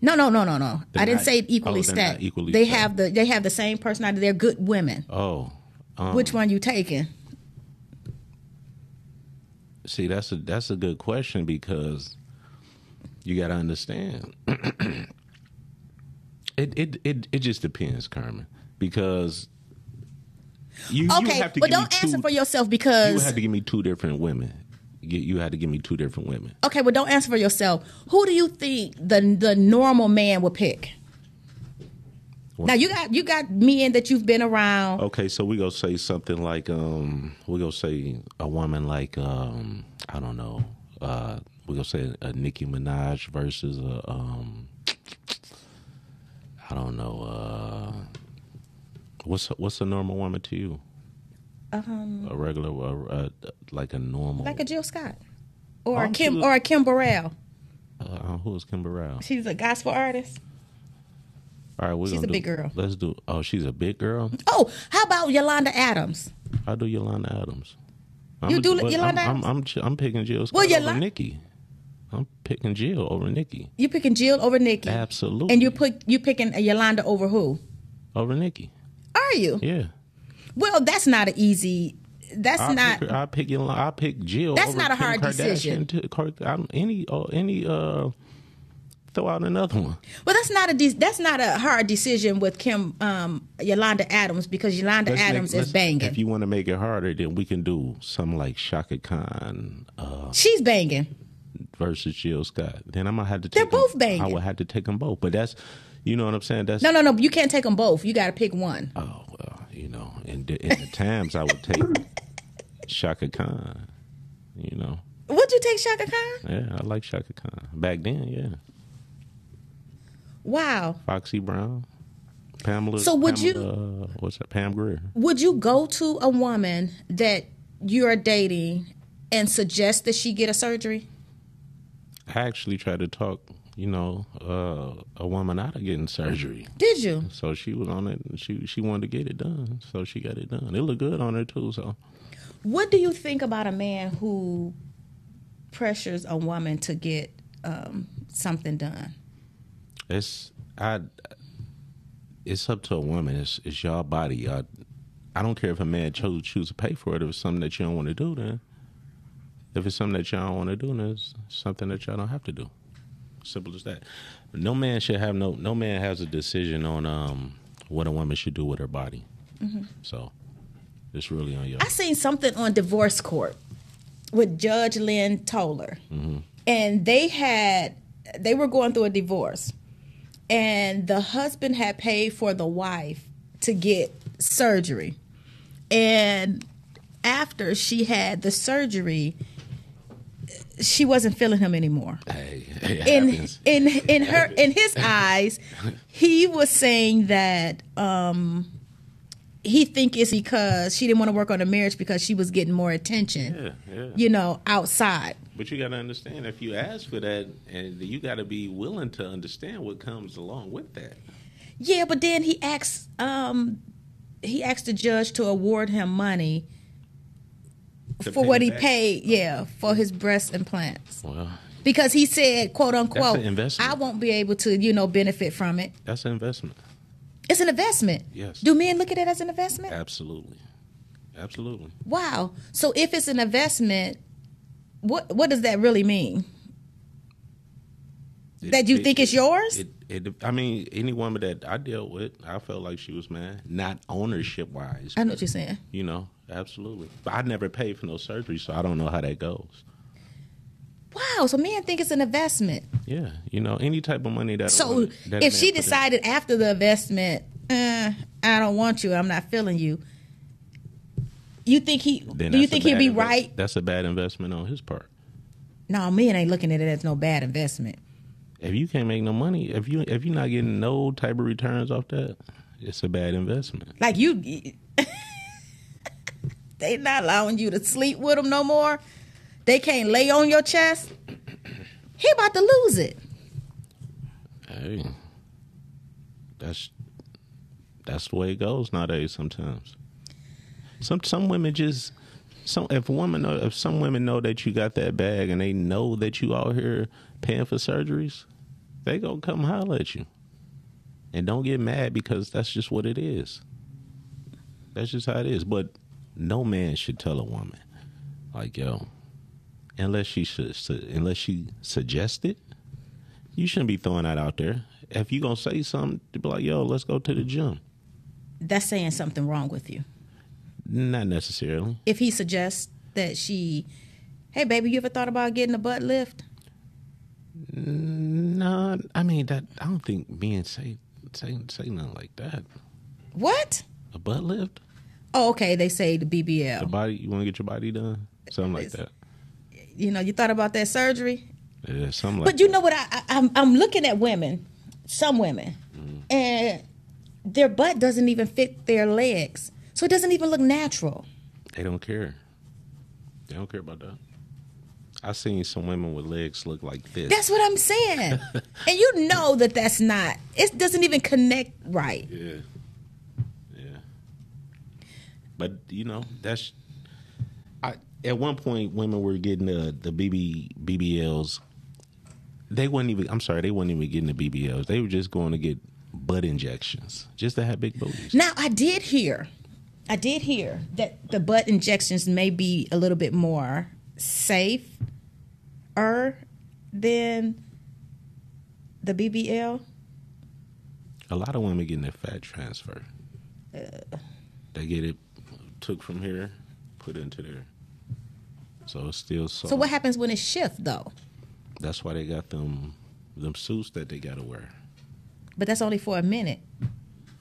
No, no, no, no, no.
They're
I didn't
not-
say equally
oh,
stacked.
equally
they
stacked.
have the they have the same personality. They're good women.
Oh, um,
Which one you taking?
See, that's a that's a good question because you got to understand. it, it it it just depends, Carmen, because you, you
okay,
have to
but
give
don't answer
two-
for yourself because
You had to give me two different women. You, you had to give me two different women.
okay, but don't answer for yourself. Who do you think the the normal man would pick? Now you got you got men that you've been around.
Okay, so we gonna say something like um we gonna say a woman like um I don't know uh we gonna say a Nicki Minaj versus a um I don't know uh what's what's a normal woman to you
Um,
a regular uh, uh, like a normal
like a Jill Scott or a Kim or a Kim Burrell.
uh, who is Kim Burrell?
She's a gospel artist.
All right, we're
She's a
do-
big girl.
Let's do. Oh, she's a big girl.
Oh, how about Yolanda Adams?
I do Yolanda Adams.
You do Yolanda
I'm, I'm, I'm, ch- I'm picking Jill Scott
Well,
over Nicki. I'm picking Jill over Nicki.
You picking Jill over Nicki,
Absolutely.
and you put you picking Yolanda over who?
over Nicki.
Are you?
Yeah.
Well, that's not an easy. That's
I
not.
Pick, I pick I pick Jill.
That's not a
Kim
hard
Kardashian
decision.
To, any uh, any uh, throw out another one.
Well, that's not a de- that's not a hard decision with Kim um, Yolanda Adams because Yolanda
Let's make-
Adams is banging.
If you want to make it harder, then we can do something like Chaka Khan uh,
She's banging.
versus Jill Scott. Then I'm gonna have to.
They're
Take them-
both banging.
I would have to take them both. But that's, you know what I'm saying. That's
No, no, no. You can't take them both. You got to pick one.
Oh well, you know, in the, in the times I would take Chaka Khan. You know,
Would you take Chaka Khan?
Yeah, I like Chaka Khan. Back then, yeah.
Wow.
Foxy Brown, Pamela.
So would
Pamela, uh, what's that? Pam Grier.
Would you go to a woman that you're dating and suggest that she get a surgery?
I actually tried to talk, you know, uh, a woman out of getting surgery.
Did you?
So she was on it. And she she wanted to get it done, so she got it done. It looked good on her too. So
What do you think about a man who pressures a woman to get um, something done?
it's I. It's up to a woman. It's it's your body. I, I don't care if a man chose choose to pay for it. If it's something that you don't want to do, then if it's something that y'all don't want to do, then it's something that y'all don't have to do. Simple as that. No man should have no. No man has a decision on um what a woman should do with her body.
Mhm.
So it's really on you.
I seen something on divorce court with Judge Lynn Toler,
hmm
and they had they were going through a divorce, and the husband had paid for the wife to get surgery, and after she had the surgery, she wasn't feeling him anymore.
Hey,
in in in her in his eyes, he was saying that um he think it's because she didn't want to work on the marriage because she was getting more attention,
Yeah, yeah.
you know, outside.
But you got to understand if you ask for that, and you got to be willing to understand what comes along with that.
Yeah, but then he asked um he asked the judge to award him money
To
for what he
back?
paid, oh. yeah, for his breast implants.
Well,
Because he said, quote unquote. I won't be able to, you know, benefit from it.
that's an investment.
It's an investment.
Yes.
Do men look at it as an investment?
Absolutely, absolutely.
Wow. So if it's an investment, what what does that really mean? that you think it's yours?
It, it, I mean, any woman that I dealt with, I felt like she was mad. Not ownership wise.
I know what you're saying.
You know, absolutely. But I never paid for no surgery, so I don't know how that goes.
Wow. So men think it's an investment.
Yeah, you know, any type of money that.
So
that
if she
put in-
decided after the investment, uh, I don't want you, I'm not feeling you. You think he?
Then
do you think
he'll
be
invest-
right?
That's a bad investment on his part.
No, men ain't looking at it as no bad investment.
If you can't make no money, if you if you're not getting no type of returns off that, it's a bad investment.
Like you, they not allowing you to sleep with them no more. They can't lay on your chest. He about to lose it.
Hey, that's that's the way it goes nowadays. Sometimes, some some women just some if woman know, if some women know that you got that bag and they know that you out here paying for surgeries, they gonna come holler at you, and don't get mad because that's just what it is. That's just how it is. But no man should tell a woman like yo, unless she should unless she suggests it you shouldn't be throwing that out there. If you gonna say something, to be like, "Yo, let's go to the gym."
That's saying something wrong with you.
Not necessarily.
If he suggests that she, hey baby, you ever thought about getting a butt lift?
No, I mean that. I don't think men say say say nothing like that.
What?
A butt lift,
Oh, okay. They say the BBL.
the body. You want to get your body done, something like that.
You know, you thought about that surgery.
Yeah, something like.
But you know what? I, I I'm I'm looking at women, some women,
Mm-hmm.
and their butt doesn't even fit their legs, so it doesn't even look natural.
They don't care. They don't care about that. I've seen some women with legs look like this.
That's what I'm saying, and you know that that's not. It doesn't even connect right.
Yeah. Yeah. But you know, that's I at one point women were getting the the BB BBLs. They weren't even I'm sorry, they weren't even getting the BBLs. They were just going to get butt injections just to have big booties.
Now I did hear, I did hear that the butt injections may be a little bit more safe, er, than the BBL.
A lot of women getting their fat transfer. They get it took from here, put into there. So it's still soft.
So what happens when it shifts though?
That's why they got them them suits that they gotta wear.
But that's only for a minute.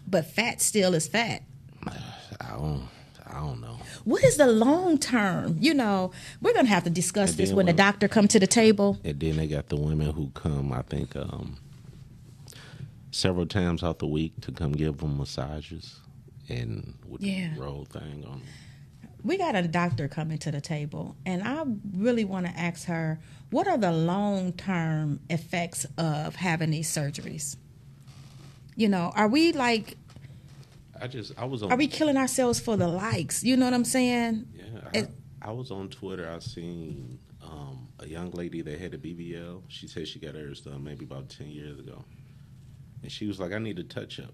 But fat still is fat.
I don't I don't know.
What is the long term? You know, we're gonna have to discuss this when the doctor come to the table.
And then they got the women who come, I think, um, several times out the week to come give them massages and with
Yeah.
the roll thing on.
We got a doctor coming to the table, and I really want to ask her what are the long term effects of having these surgeries. You know, are we like
I just I was on.
are we killing ourselves for the likes? You know what I'm saying?
Yeah, I, I was on Twitter. I seen um, a young lady that had a BBL. She said she got hers done maybe about ten years ago, and she was like, "I need a touch up."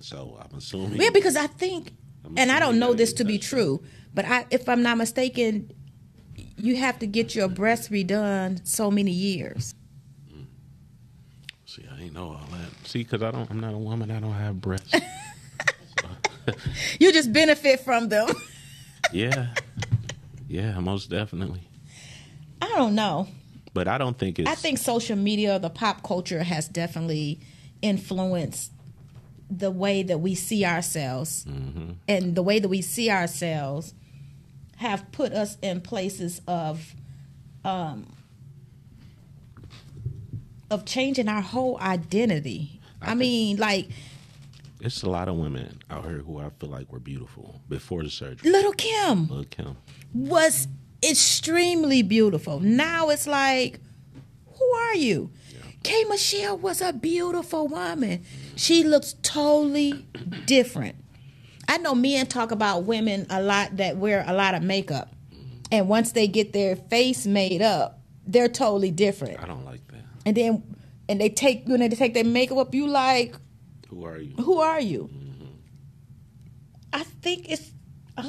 So I'm assuming.
Yeah, because I think,
I'm
and I don't know this to be true, but I, if I'm not mistaken, you have to get your breast redone so many years.
Ain't know all that. See, because I don't. I'm not a woman. I don't have breasts.
You just benefit from them.
yeah, yeah, most definitely.
I don't know.
But I don't think it's.
I think social media, the pop culture, has definitely influenced the way that we see ourselves,
Mm-hmm.
and the way that we see ourselves have put us in places of, um, of changing our whole identity. I, mean, like
it's a lot of women out here who I feel like were beautiful before the surgery.
Little Kim
Lil Kim.
was extremely beautiful. Now it's like, who are you? K Michelle was a beautiful woman. She looks totally different. I know men talk about women a lot that wear a lot of makeup. Mm-hmm. And once they get their face made up, they're totally different.
I don't like that.
And then and they take you when they take their makeup up, you like,
Who are you?
who are you? Mm-hmm. I think it's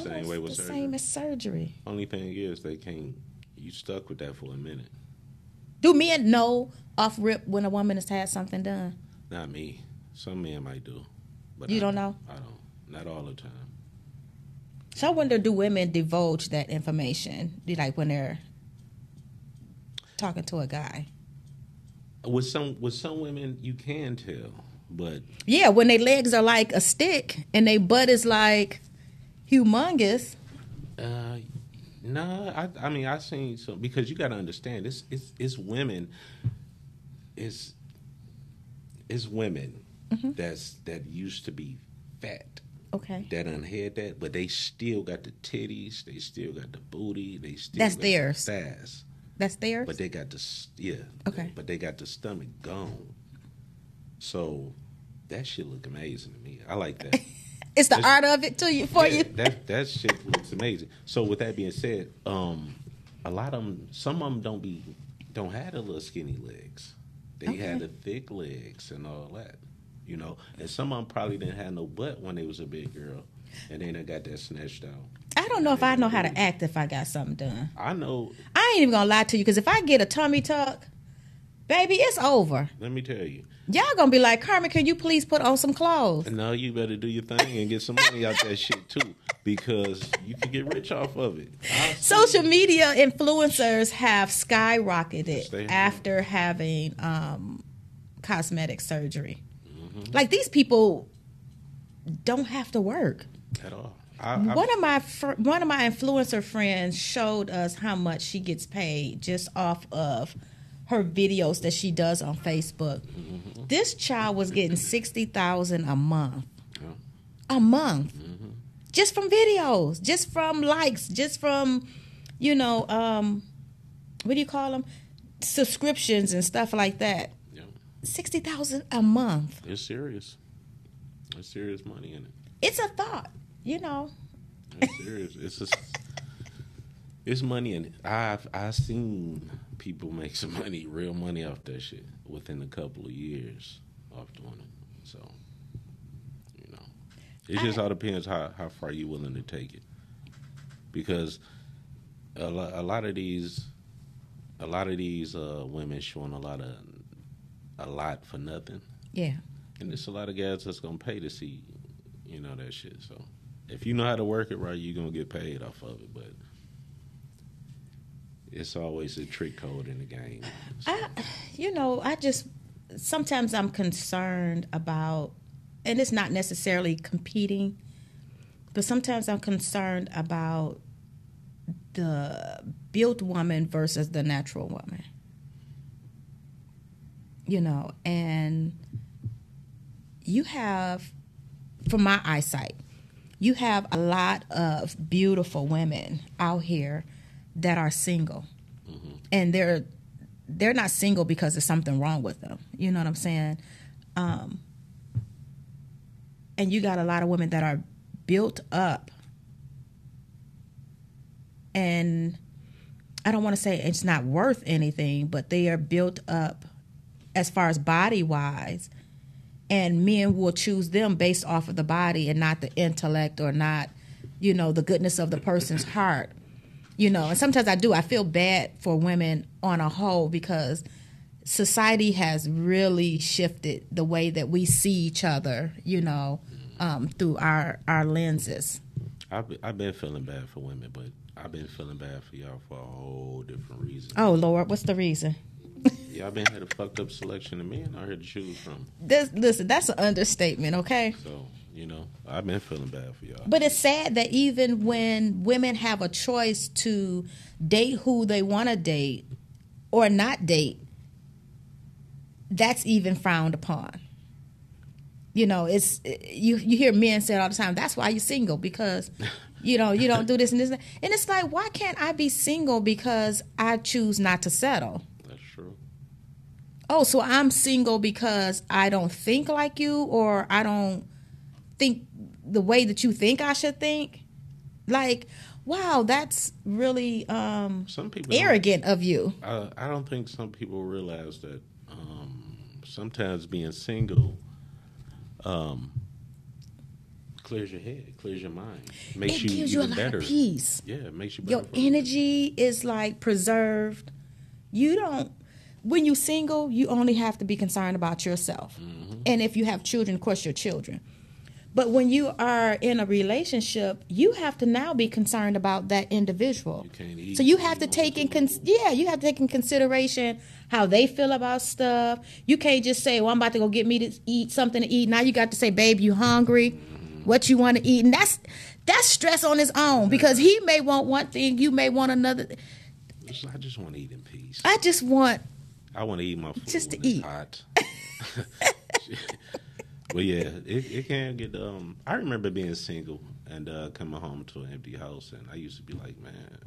Same way with
the
surgery.
same as surgery.
Only thing is they can't. You stuck with that for a minute.
Do men know off rip when a woman has had something done?
Not me. Some men might do, but
You
I
don't know?
I don't. Not all the time.
So I wonder, do women divulge that information, like when they're talking to a guy?
With some with some women, you can tell, but
Yeah, when their legs are like a stick and their butt is like humongous.
uh, no. I I mean I seen some because you got to understand it's it's it's women. It's it's women
Mm-hmm.
that's that used to be fat.
Okay.
That unhead that, but they still got the titties. They still got the booty. They still
That's
got
theirs.
The thighs.
That's theirs.
But they got the yeah.
Okay.
But they got the stomach gone. So that shit look amazing to me. I like that.
it's the
It's-
art of it to you for
yeah,
you.
That that shit looks amazing. So with that being said, um, a lot of them, some of them don't be don't have the little skinny legs. They
Okay.
had the thick legs and all that. You know, and some of them probably didn't have no butt when they was a big girl, and then I got that snatched out.
I don't know if I know how to act if I got something done.
I know.
I ain't even gonna lie to you because if I get a tummy tuck, baby, it's over.
Let me tell you.
Y'all gonna be like, Carmen, can you please put on some clothes?
No, you better do your thing and get some money out that shit too, because you can get rich off of it.
Social media influencers have skyrocketed after having um, cosmetic surgery.
Mm-hmm.
Like these people don't have to work.
At all. I,
One of my fr- one of my influencer friends showed us how much she gets paid just off of her videos that she does on Facebook.
Mm-hmm.
This child was getting sixty thousand a month, a month,
Mm-hmm.
just from videos, just from likes, just from you know um, what do you call them subscriptions and stuff like that.
Yeah.
Sixty thousand a month.
it's serious. It's serious money in it.
It's a thought, you know.
It's serious. It's just, it's money and. I've I've seen people make some money, real money off that shit within a couple of years off doing it. So, you know, it just all depends how how far you're willing to take it. Because a lot, a lot of these, a lot of these uh, women showing a lot of a lot for nothing.
Yeah.
And there's a lot of guys that's gonna pay to see, you know, that shit. So if you know how to work it right, you're gonna get paid off of it. But it's always a trick code in the game.
I, you know, I just sometimes I'm concerned about, and it's not necessarily competing but sometimes I'm concerned about the built woman versus the natural woman. You know, and you have, from my eyesight, you have a lot of beautiful women out here that are single, and they're they're not single because there's something wrong with them. You know what I'm saying? Um, and you got a lot of women that are built up and I don't want to say it's not worth anything, but they are built up as far as body wise, and men will choose them based off of the body and not the intellect or not, you know, the goodness of the person's heart. You know, and sometimes I do. I feel bad for women on a whole because society has really shifted the way that we see each other. You know, um, through our our lenses.
I've I've been feeling bad for women, but I've been feeling bad for y'all for a whole different reason.
Oh Lord, what's the reason?
Y'all been had a fucked up selection of men I here to choose from.
This, listen, that's an understatement, okay?
So you know, I've been feeling bad for y'all.
But it's sad that even when women have a choice to date who they want to date or not date, that's even frowned upon. You know, it's you. You hear men say it all the time. That's why you're single because, you know, you don't do this and this, and it's like, why can't I be single because I choose not to settle? Oh, so I'm single because I don't think like you, or I don't think the way that you think I should think. Like, wow, that's really um,
Some people
arrogant of you.
I, I don't think some people realize that um, sometimes being single um, clears your head, clears your mind, makes
it
you
gives you a lot
better.
of peace.
Yeah, it makes you
Your
better.
energy is like preserved. You don't. When you're single, you only have to be concerned about yourself,
Mm-hmm.
and if you have children, of course, your children. But when you are in a relationship, you have to now be concerned about that individual.
You
so you have to take in cons- yeah, you have to take in consideration how they feel about stuff. You can't just say, "Well, I'm about to go get me to eat something to eat." Now you got to say, "Babe, you hungry? What you want to eat?" And that's that's stress on its own because he may want one thing, you may want another.
I just want to eat in peace.
I just want
I want to eat my food
Just to eat.
hot. but yeah, it, it can get. Um, I remember being single and uh, coming home to an empty house, and I used to be like, man,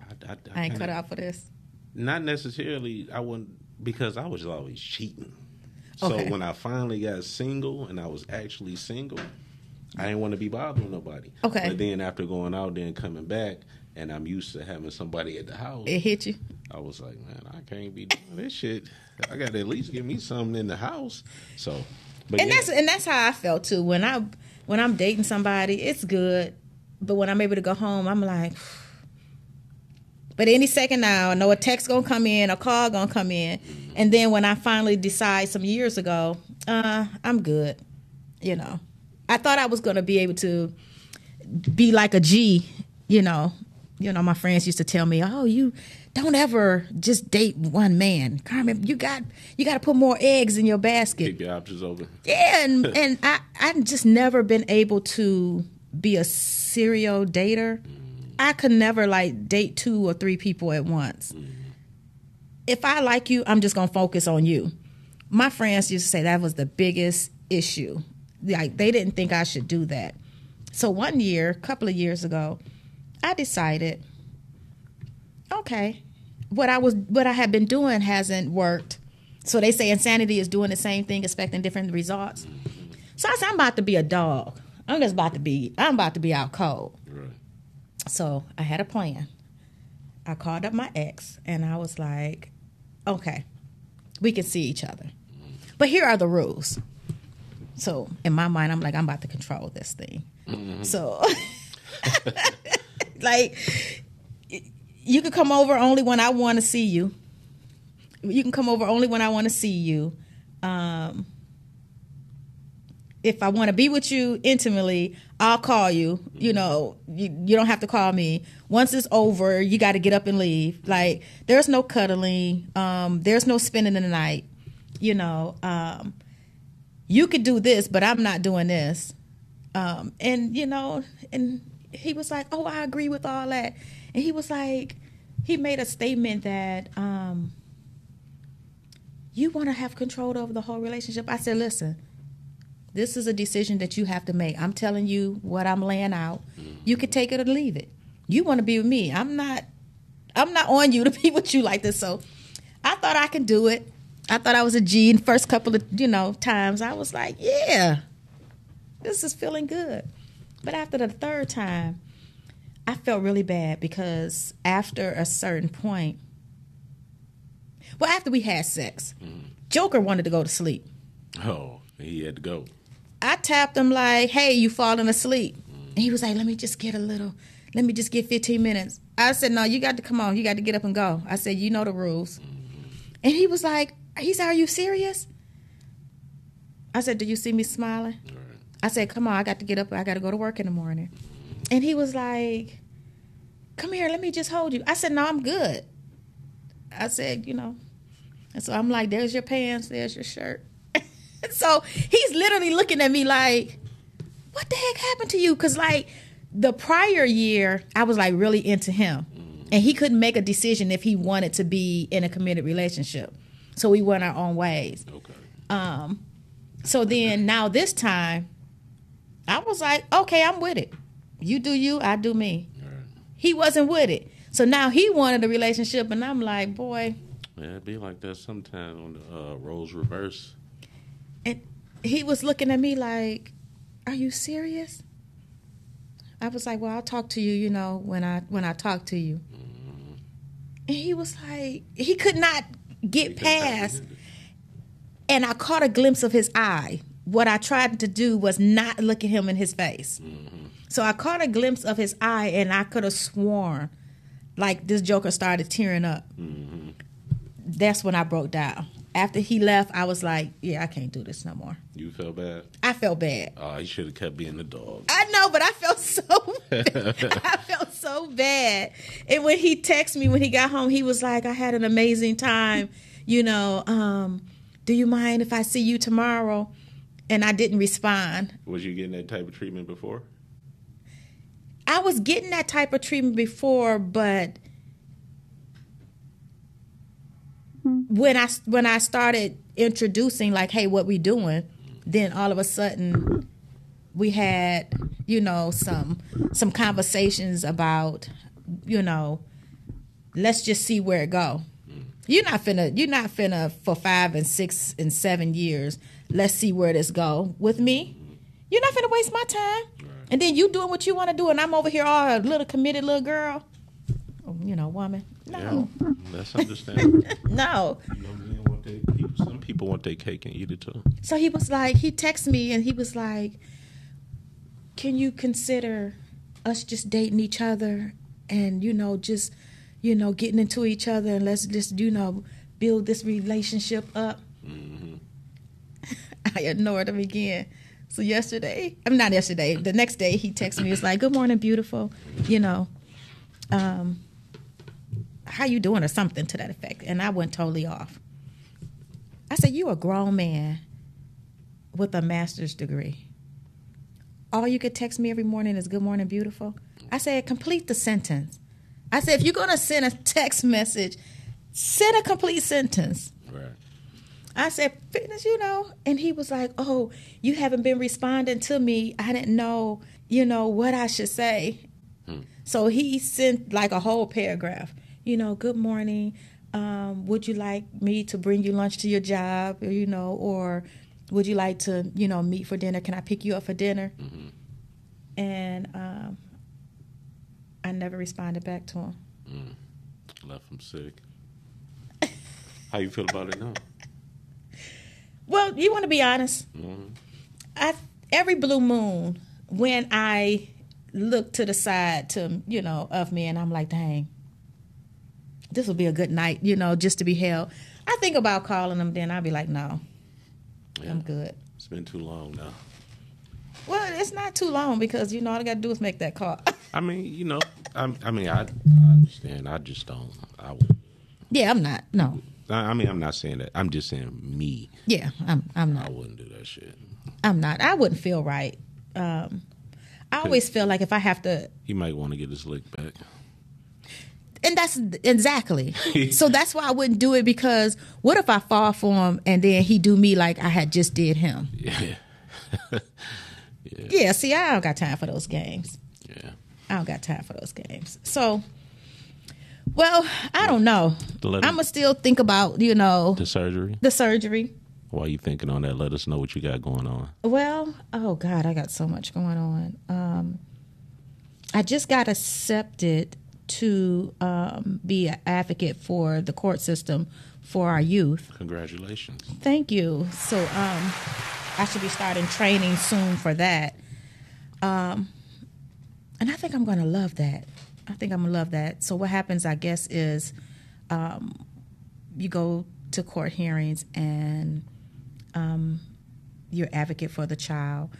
I, I,
I ain't
kinda-
cut out for this.
Not necessarily. I wouldn't because I was always cheating. So
Okay.
when I finally got single and I was actually single, I didn't want to be bothering nobody.
Okay.
But then after going out there and coming back, and I'm used to having somebody at the house.
It hit you.
I was like, man, I can't be doing this shit. I got to at least give me something in the house. So, but
and
yeah,
that's and that's how I felt too. When I when I'm dating somebody, it's good, but when I'm able to go home, I'm like. But any second now, I know a text gonna come in, a call gonna come in, and then when I finally decide some years ago, uh, I'm good. You know, I thought I was gonna be able to be like a G. You know, you know, my friends used to tell me, "Oh, you don't ever just date one man, Carmen. You got you got to put more eggs in your basket."
keep your options open.
Yeah, and and I I've just never been able to be a serial dater. Mm. I could never like date two or three people at once. Mm. If I like you, I'm just gonna focus on you. My friends used to say that was the biggest issue. Like they didn't think I should do that. So one year, a couple of years ago, I decided, okay, what I was what I had been doing hasn't worked. So they say insanity is doing the same thing, expecting different results. So I said, I'm about to be a dog. I'm just about to be. I'm about to be out cold.
Right.
So I had a plan. I called up my ex and I was like, okay, we can see each other. But here are the rules. So in my mind, I'm like, I'm about to control this thing. Mm-hmm. So, like, you can come over only when I want to see you. You can come over only when I want to see you. Um, if I want to be with you intimately, I'll call you. You know, you, you don't have to call me. Once it's over, you got to get up and leave. Like, there's no cuddling. Um, there's no spending the night. You know, um, you could do this, but I'm not doing this. Um, and you know, and he was like, "Oh, I agree with all that." And he was like, he made a statement that um, you want to have control over the whole relationship. I said, "Listen, this is a decision that you have to make. I'm telling you what I'm laying out. You can take it or leave it. You want to be with me. I'm not. I'm not on you to be with you like this. So, I thought I could do it. I thought I was a G in the first couple of you know times. I was like, yeah, this is feeling good. But after the third time, I felt really bad because after a certain point, well, after we had sex, mm. Joker wanted to go to sleep.
Oh, he had to go.
I tapped him like, "Hey, you falling asleep?" And he was like, "Let me just get a little. Let me just get 15 minutes." I said, "No, you got to come on. You got to get up and go." I said, "You know the rules." Mm-hmm. And he was like, "He said, are you serious?" I said, "Do you see me smiling?" I said, "Come on, I got to get up. I got to go to work in the morning." And he was like, "Come here, let me just hold you." I said, "No, I'm good." I said, "You know." And so I'm like, "There's your pants. There's your shirt." so he's literally looking at me like, what the heck happened to you? Because, like, the prior year, I was like really into him. And he couldn't make a decision if he wanted to be in a committed relationship. So we went our own ways.
Okay.
Um, so then now this time, I was like, okay, I'm with it. You do you, I do me. He wasn't with it. So now he wanted a relationship, and I'm like, boy,
Yeah, it'd be like that sometimes on the uh, roles reverse.
And he was looking at me like, "Are you serious?" I was like, "Well, I'll talk to you, you know, when I when I talk to you." And he was like, he could not get past. And I caught a glimpse of his eye. What I tried to do was not look at him in his face. So I caught a glimpse of his eye, and I could have sworn, like this Joker started tearing up. That's when I broke down. After he left, I was like, "Yeah, I can't do this no more."
You felt bad?
I felt bad.
Oh, he should have kept being the dog.
I know, but I felt so I felt so bad. And when he texted me when he got home, he was like, I had an amazing time. You know, um, do you mind if I see you tomorrow? And I didn't respond.
Was you getting that type of treatment before?
I was getting that type of treatment before, but when I when I started introducing like, hey, what we doing, then all of a sudden we had, you know, some some conversations about, you know, let's just see where it go. You're not finna you're not finna for five and six and seven years, let's see where this go. With me, you're not finna waste my time. And then you doing what you want to do, and I'm over here all a little committed little girl. Oh, You know, woman. No.
Yeah, that's understandable.
No.
You know, men want people- some people want their cake and eat it too.
So he was like, he texted me and he was like, Can you consider us just dating each other and, you know, just, you know, getting into each other and let's just, you know, build this relationship up? Mm-hmm. I ignored him again. So yesterday, I'm not yesterday, the next day he texted me, was like, Good morning, beautiful. You know, um, how you doing or something to that effect. And I went totally off. I said, You a grown man with a master's degree. All you could text me every morning is good morning, beautiful. I said, complete the sentence. I said, if you're gonna send a text message, send a complete sentence.
Right.
I said, fitness, you know. And he was like, Oh, you haven't been responding to me. I didn't know, you know, what I should say. So he sent like a whole paragraph. You know, good morning. Um, would you like me to bring you lunch to your job? You know, or would you like to, you know, meet for dinner? Can I pick you up for dinner? And um, I never responded back to him.
Left him sick. How you feel about it now?
Well, you want to be honest. Mm-hmm. I every blue moon when I look to the side to you know of me and I'm like, dang, this will be a good night, you know, just to be held. I think about calling them, then I'll be like, no, I'm good.
It's been too long now.
Well, it's not too long because you know all I got to do is make that call.
I mean, you know, I, I mean, I, I understand. I just don't. I, would-
yeah, I'm not. No.
I I mean, I'm not saying that. I'm just saying me.
Yeah, I'm. I'm not.
I wouldn't do that shit.
I'm not. I wouldn't feel right. um, I always feel like if I have to,
He might want to get his lick back.
and that's exactly. so that's why I wouldn't do it because what if I fall for him and then he do me like I had just did him?
Yeah.
Yeah. Yeah. See, I don't got time for those games.
Yeah.
I don't got time for those games. So, well, I don't know. I'm gonna still think about you know
The surgery.
the surgery.
While you thinking on that, let us know what you got going on.
Well, oh God, I got so much going on. Um, I just got accepted to um, be an advocate for the court system for our youth.
Congratulations.
Thank you. So um, I should be starting training soon for that. Um, and I think I'm going to love that. I think I'm going to love that. So what happens, I guess, is um, you go to court hearings and um, you're advocate for the child.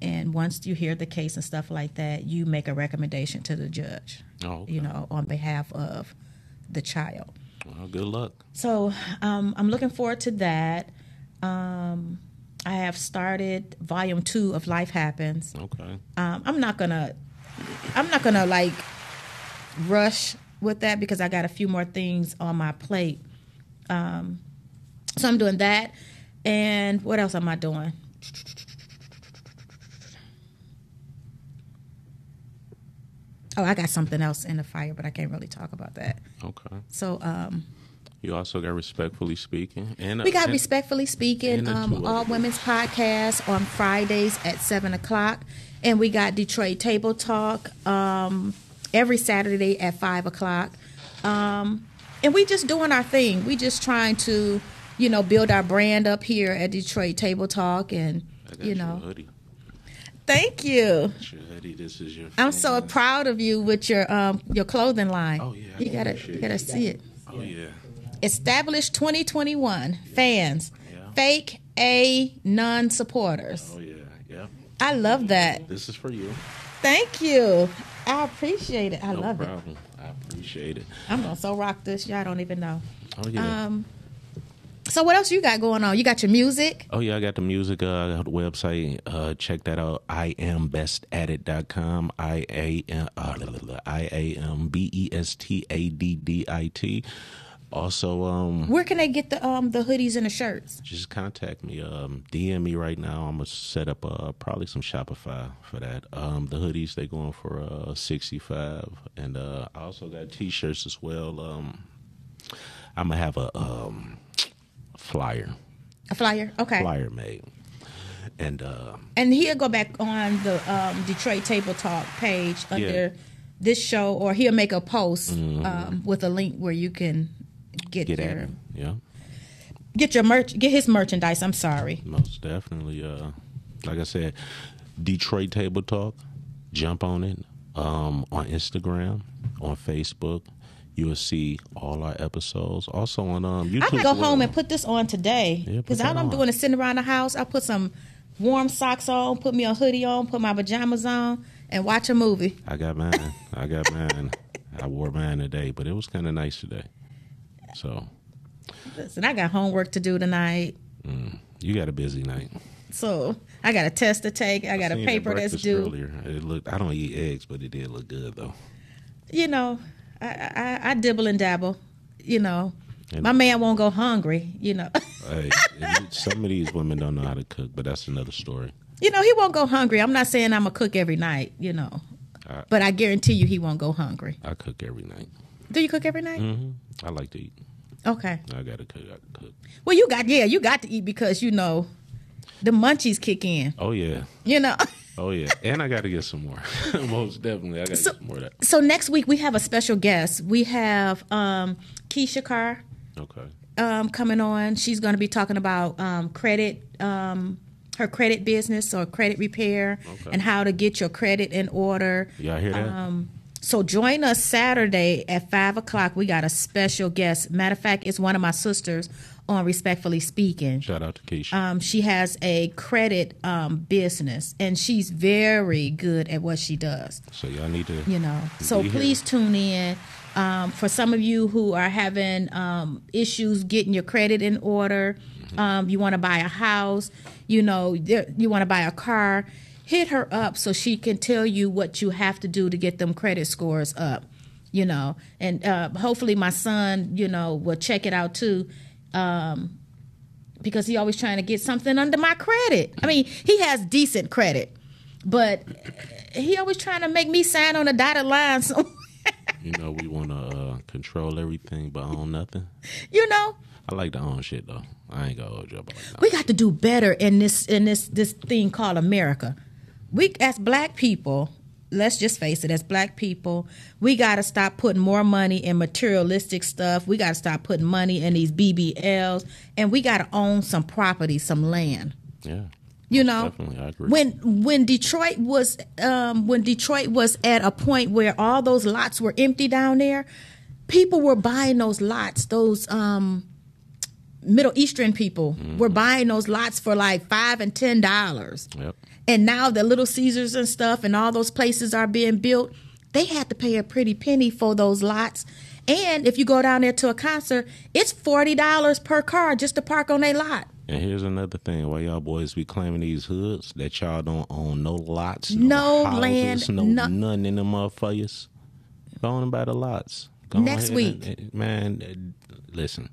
And once you hear the case and stuff like that, you make a recommendation to the judge.
Oh, okay.
You know, on behalf of the child.
Well, good luck.
So um, I'm looking forward to that. Um, I have started volume two of Life Happens.
Okay.
Um, I'm not gonna, I'm not gonna like rush with that because I got a few more things on my plate. Um, so I'm doing that, and what else am I doing? Oh, I got something else in the fire, but I can't really talk about that.
Okay.
So, um,
You also got respectfully speaking, and
We got
and-
respectfully speaking, um, all women's podcast on Fridays at seven o'clock, and we got Detroit Table Talk um, every Saturday at five o'clock. Um, and we just doing our thing. We just trying to, you know, build our brand up here at Detroit Table Talk, and you know,
hoodie.
thank you.
Hoodie. This is your.
I'm so proud of you with your um your clothing line.
Oh, yeah, I
you gotta you gotta see it.
Oh yeah.
Established 2021 fans, yeah. fake A non supporters.
Oh yeah. Yeah.
I love that.
This is for you.
Thank you. I appreciate it. I
no
love it.
problem. I appreciate it.
I'm gonna so rock this. Y'all don't even know.
Oh yeah.
Um. So what else you got going on? You got your music.
Oh yeah, I got the music. Uh, I got the website. Uh, check that out. I am best at it.com. I a M uh, I a m b e s t a d d i t. Also, um,
Where can they get the um the hoodies and the shirts?
just contact me. Um, DM me right now. I'm gonna set up uh probably some Shopify for that. Um, the hoodies they going for uh 65, and uh, I also got T-shirts as well. Um, I'm gonna have a um flyer
A flyer. Okay.
flyer made, and uh.
And he'll go back on the um, Detroit Table Talk page under this show, or he'll make a post um, with a link where you can get,
get
your
at it. Yeah,
get your merch, get his merchandise. I'm sorry.
most definitely. Uh, like I said, Detroit Table Talk. Jump on it um, on Instagram, on Facebook. You will see all our episodes. Also on um, YouTube.
I might go home and put this on today because
that
all I'm doing is sitting around the house. I put some warm socks on, put me a hoodie on, put my pajamas on, and watch a movie.
I got mine. I got mine. I wore mine today, but it was kind of nice today. So
Listen, I got homework to do tonight,
mm, you got a busy night.
so I got a test to take. I got a paper that's due.
Earlier. It looked. I don't eat eggs, but it did look good though.
You know, I, I, I dibble and dabble. You know,
And-
my man won't go hungry. You know,
Hey, some of these women don't know how to cook, but that's another story.
you know he won't go hungry. I'm not saying I'm a cook every night. You know,
I,
but I guarantee you he won't go hungry.
I cook every night.
Do you cook every night?
hmm I like to eat.
Okay.
I gotta cook. I can cook.
Well, you got yeah, you got to eat because you know the munchies kick in.
Oh yeah.
You know.
Oh yeah. And I gotta get some more. Most definitely, I gotta
So-
get some more of that.
So next week we have a special guest. We have um, Keisha Carr
Okay.
um, coming on. She's going to be talking about um, credit, um, her credit business or credit repair,
Okay.
and how to get your credit in order.
Y'all hear that?
So join us Saturday at five o'clock. We got a special guest. Matter of fact, it's one of my sisters on Respectfully Speaking.
Shout out to Keisha.
Um, she has a credit um, business, and she's very good at what she does
so y'all need to.
you know so
be here.
please tune in um, for some of you who are having um, issues getting your credit in order
Mm-hmm.
um, you want to buy a house you know you want to buy a car hit her up so she can tell you what you have to do to get them credit scores up. You know, and uh, hopefully my son, you know, will check it out too. Um, because he always trying to get something under my credit. I mean, he has decent credit, but he always trying to make me sign on a dotted line. So,
You know, we want to uh, control everything, but own nothing.
you know,
I like to own shit though. I ain't gonna hold you up. Like
we got to do better in this in this this thing called America. We as black people, let's just face it, as black people, we got to stop putting more money in materialistic stuff. We got to stop putting money in these BBLs, and we got to own some property, some land.
Yeah,
You know,
definitely, I agree.
when when Detroit was um, when Detroit was at a point where all those lots were empty down there, people were buying those lots. Those um, Middle Eastern people
Mm-hmm.
were buying those lots for like five and ten dollars.
Yep.
And now the Little Caesars and stuff and all those places are being built. They had to pay a pretty penny for those lots. And if you go down there to a concert, it's forty dollars per car just to park on a lot.
And here's another thing: why y'all boys be claiming these hoods that y'all don't own no lots,
No
houses,
land,
no,
no-
none in them motherfuckers. Go on about the lots. Go
Next week.
and- man. Listen,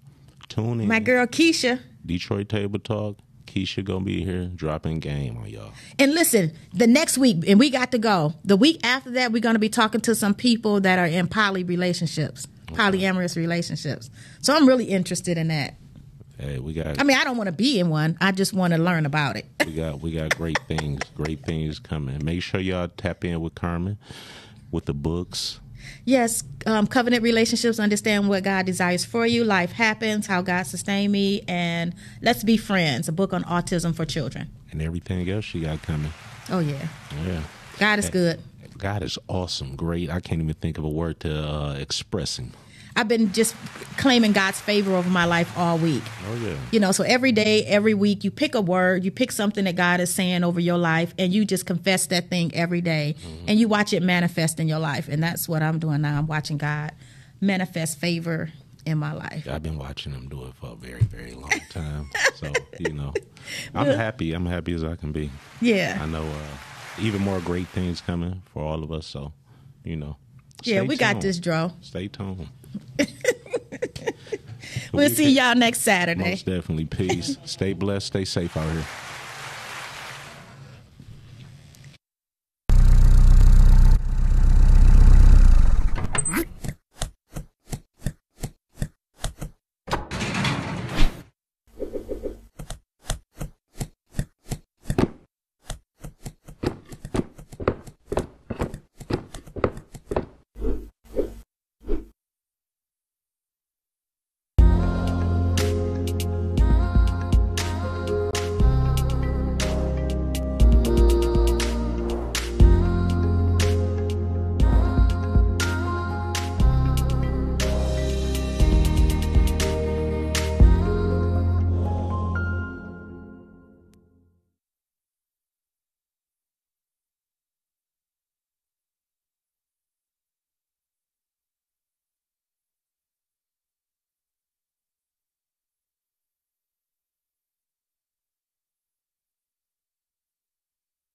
tune in.
My girl Keisha.
Detroit Table Talk. Keisha gonna be here dropping game on y'all.
And listen, the next week, and we got to go. The week after that, we're going to be talking to some people that are in poly relationships, polyamorous relationships. So I'm really interested in that.
Hey, we got
I mean, I don't want to be in one. I just want to learn about it.
we got we got great things, great things coming. Make sure y'all tap in with Carmen with the books.
Yes, um, covenant relationships. Understand what God desires for you. Life happens. How God sustained me, and let's be friends. A book on autism for children.
and everything else she got coming.
Oh yeah,
Yeah.
God is good.
God is awesome, great. I can't even think of a word to uh, express him.
I've been just claiming God's favor over my life all week.
Oh yeah.
You know, so every day, every week, you pick a word, you pick something that God is saying over your life, and you just confess that thing every day, and you watch it manifest in your life. And that's what I'm doing now. I'm watching God manifest favor in my life.
I've been watching him do it for a very, very long time. so you know, I'm happy. I'm happy as I can be.
Yeah.
I know uh, even more great things coming for all of us. So you know,
Yeah, we got this, Dro.
Stay tuned.
We'll see y'all next Saturday.
Most definitely. Peace. stay blessed. Stay safe out here.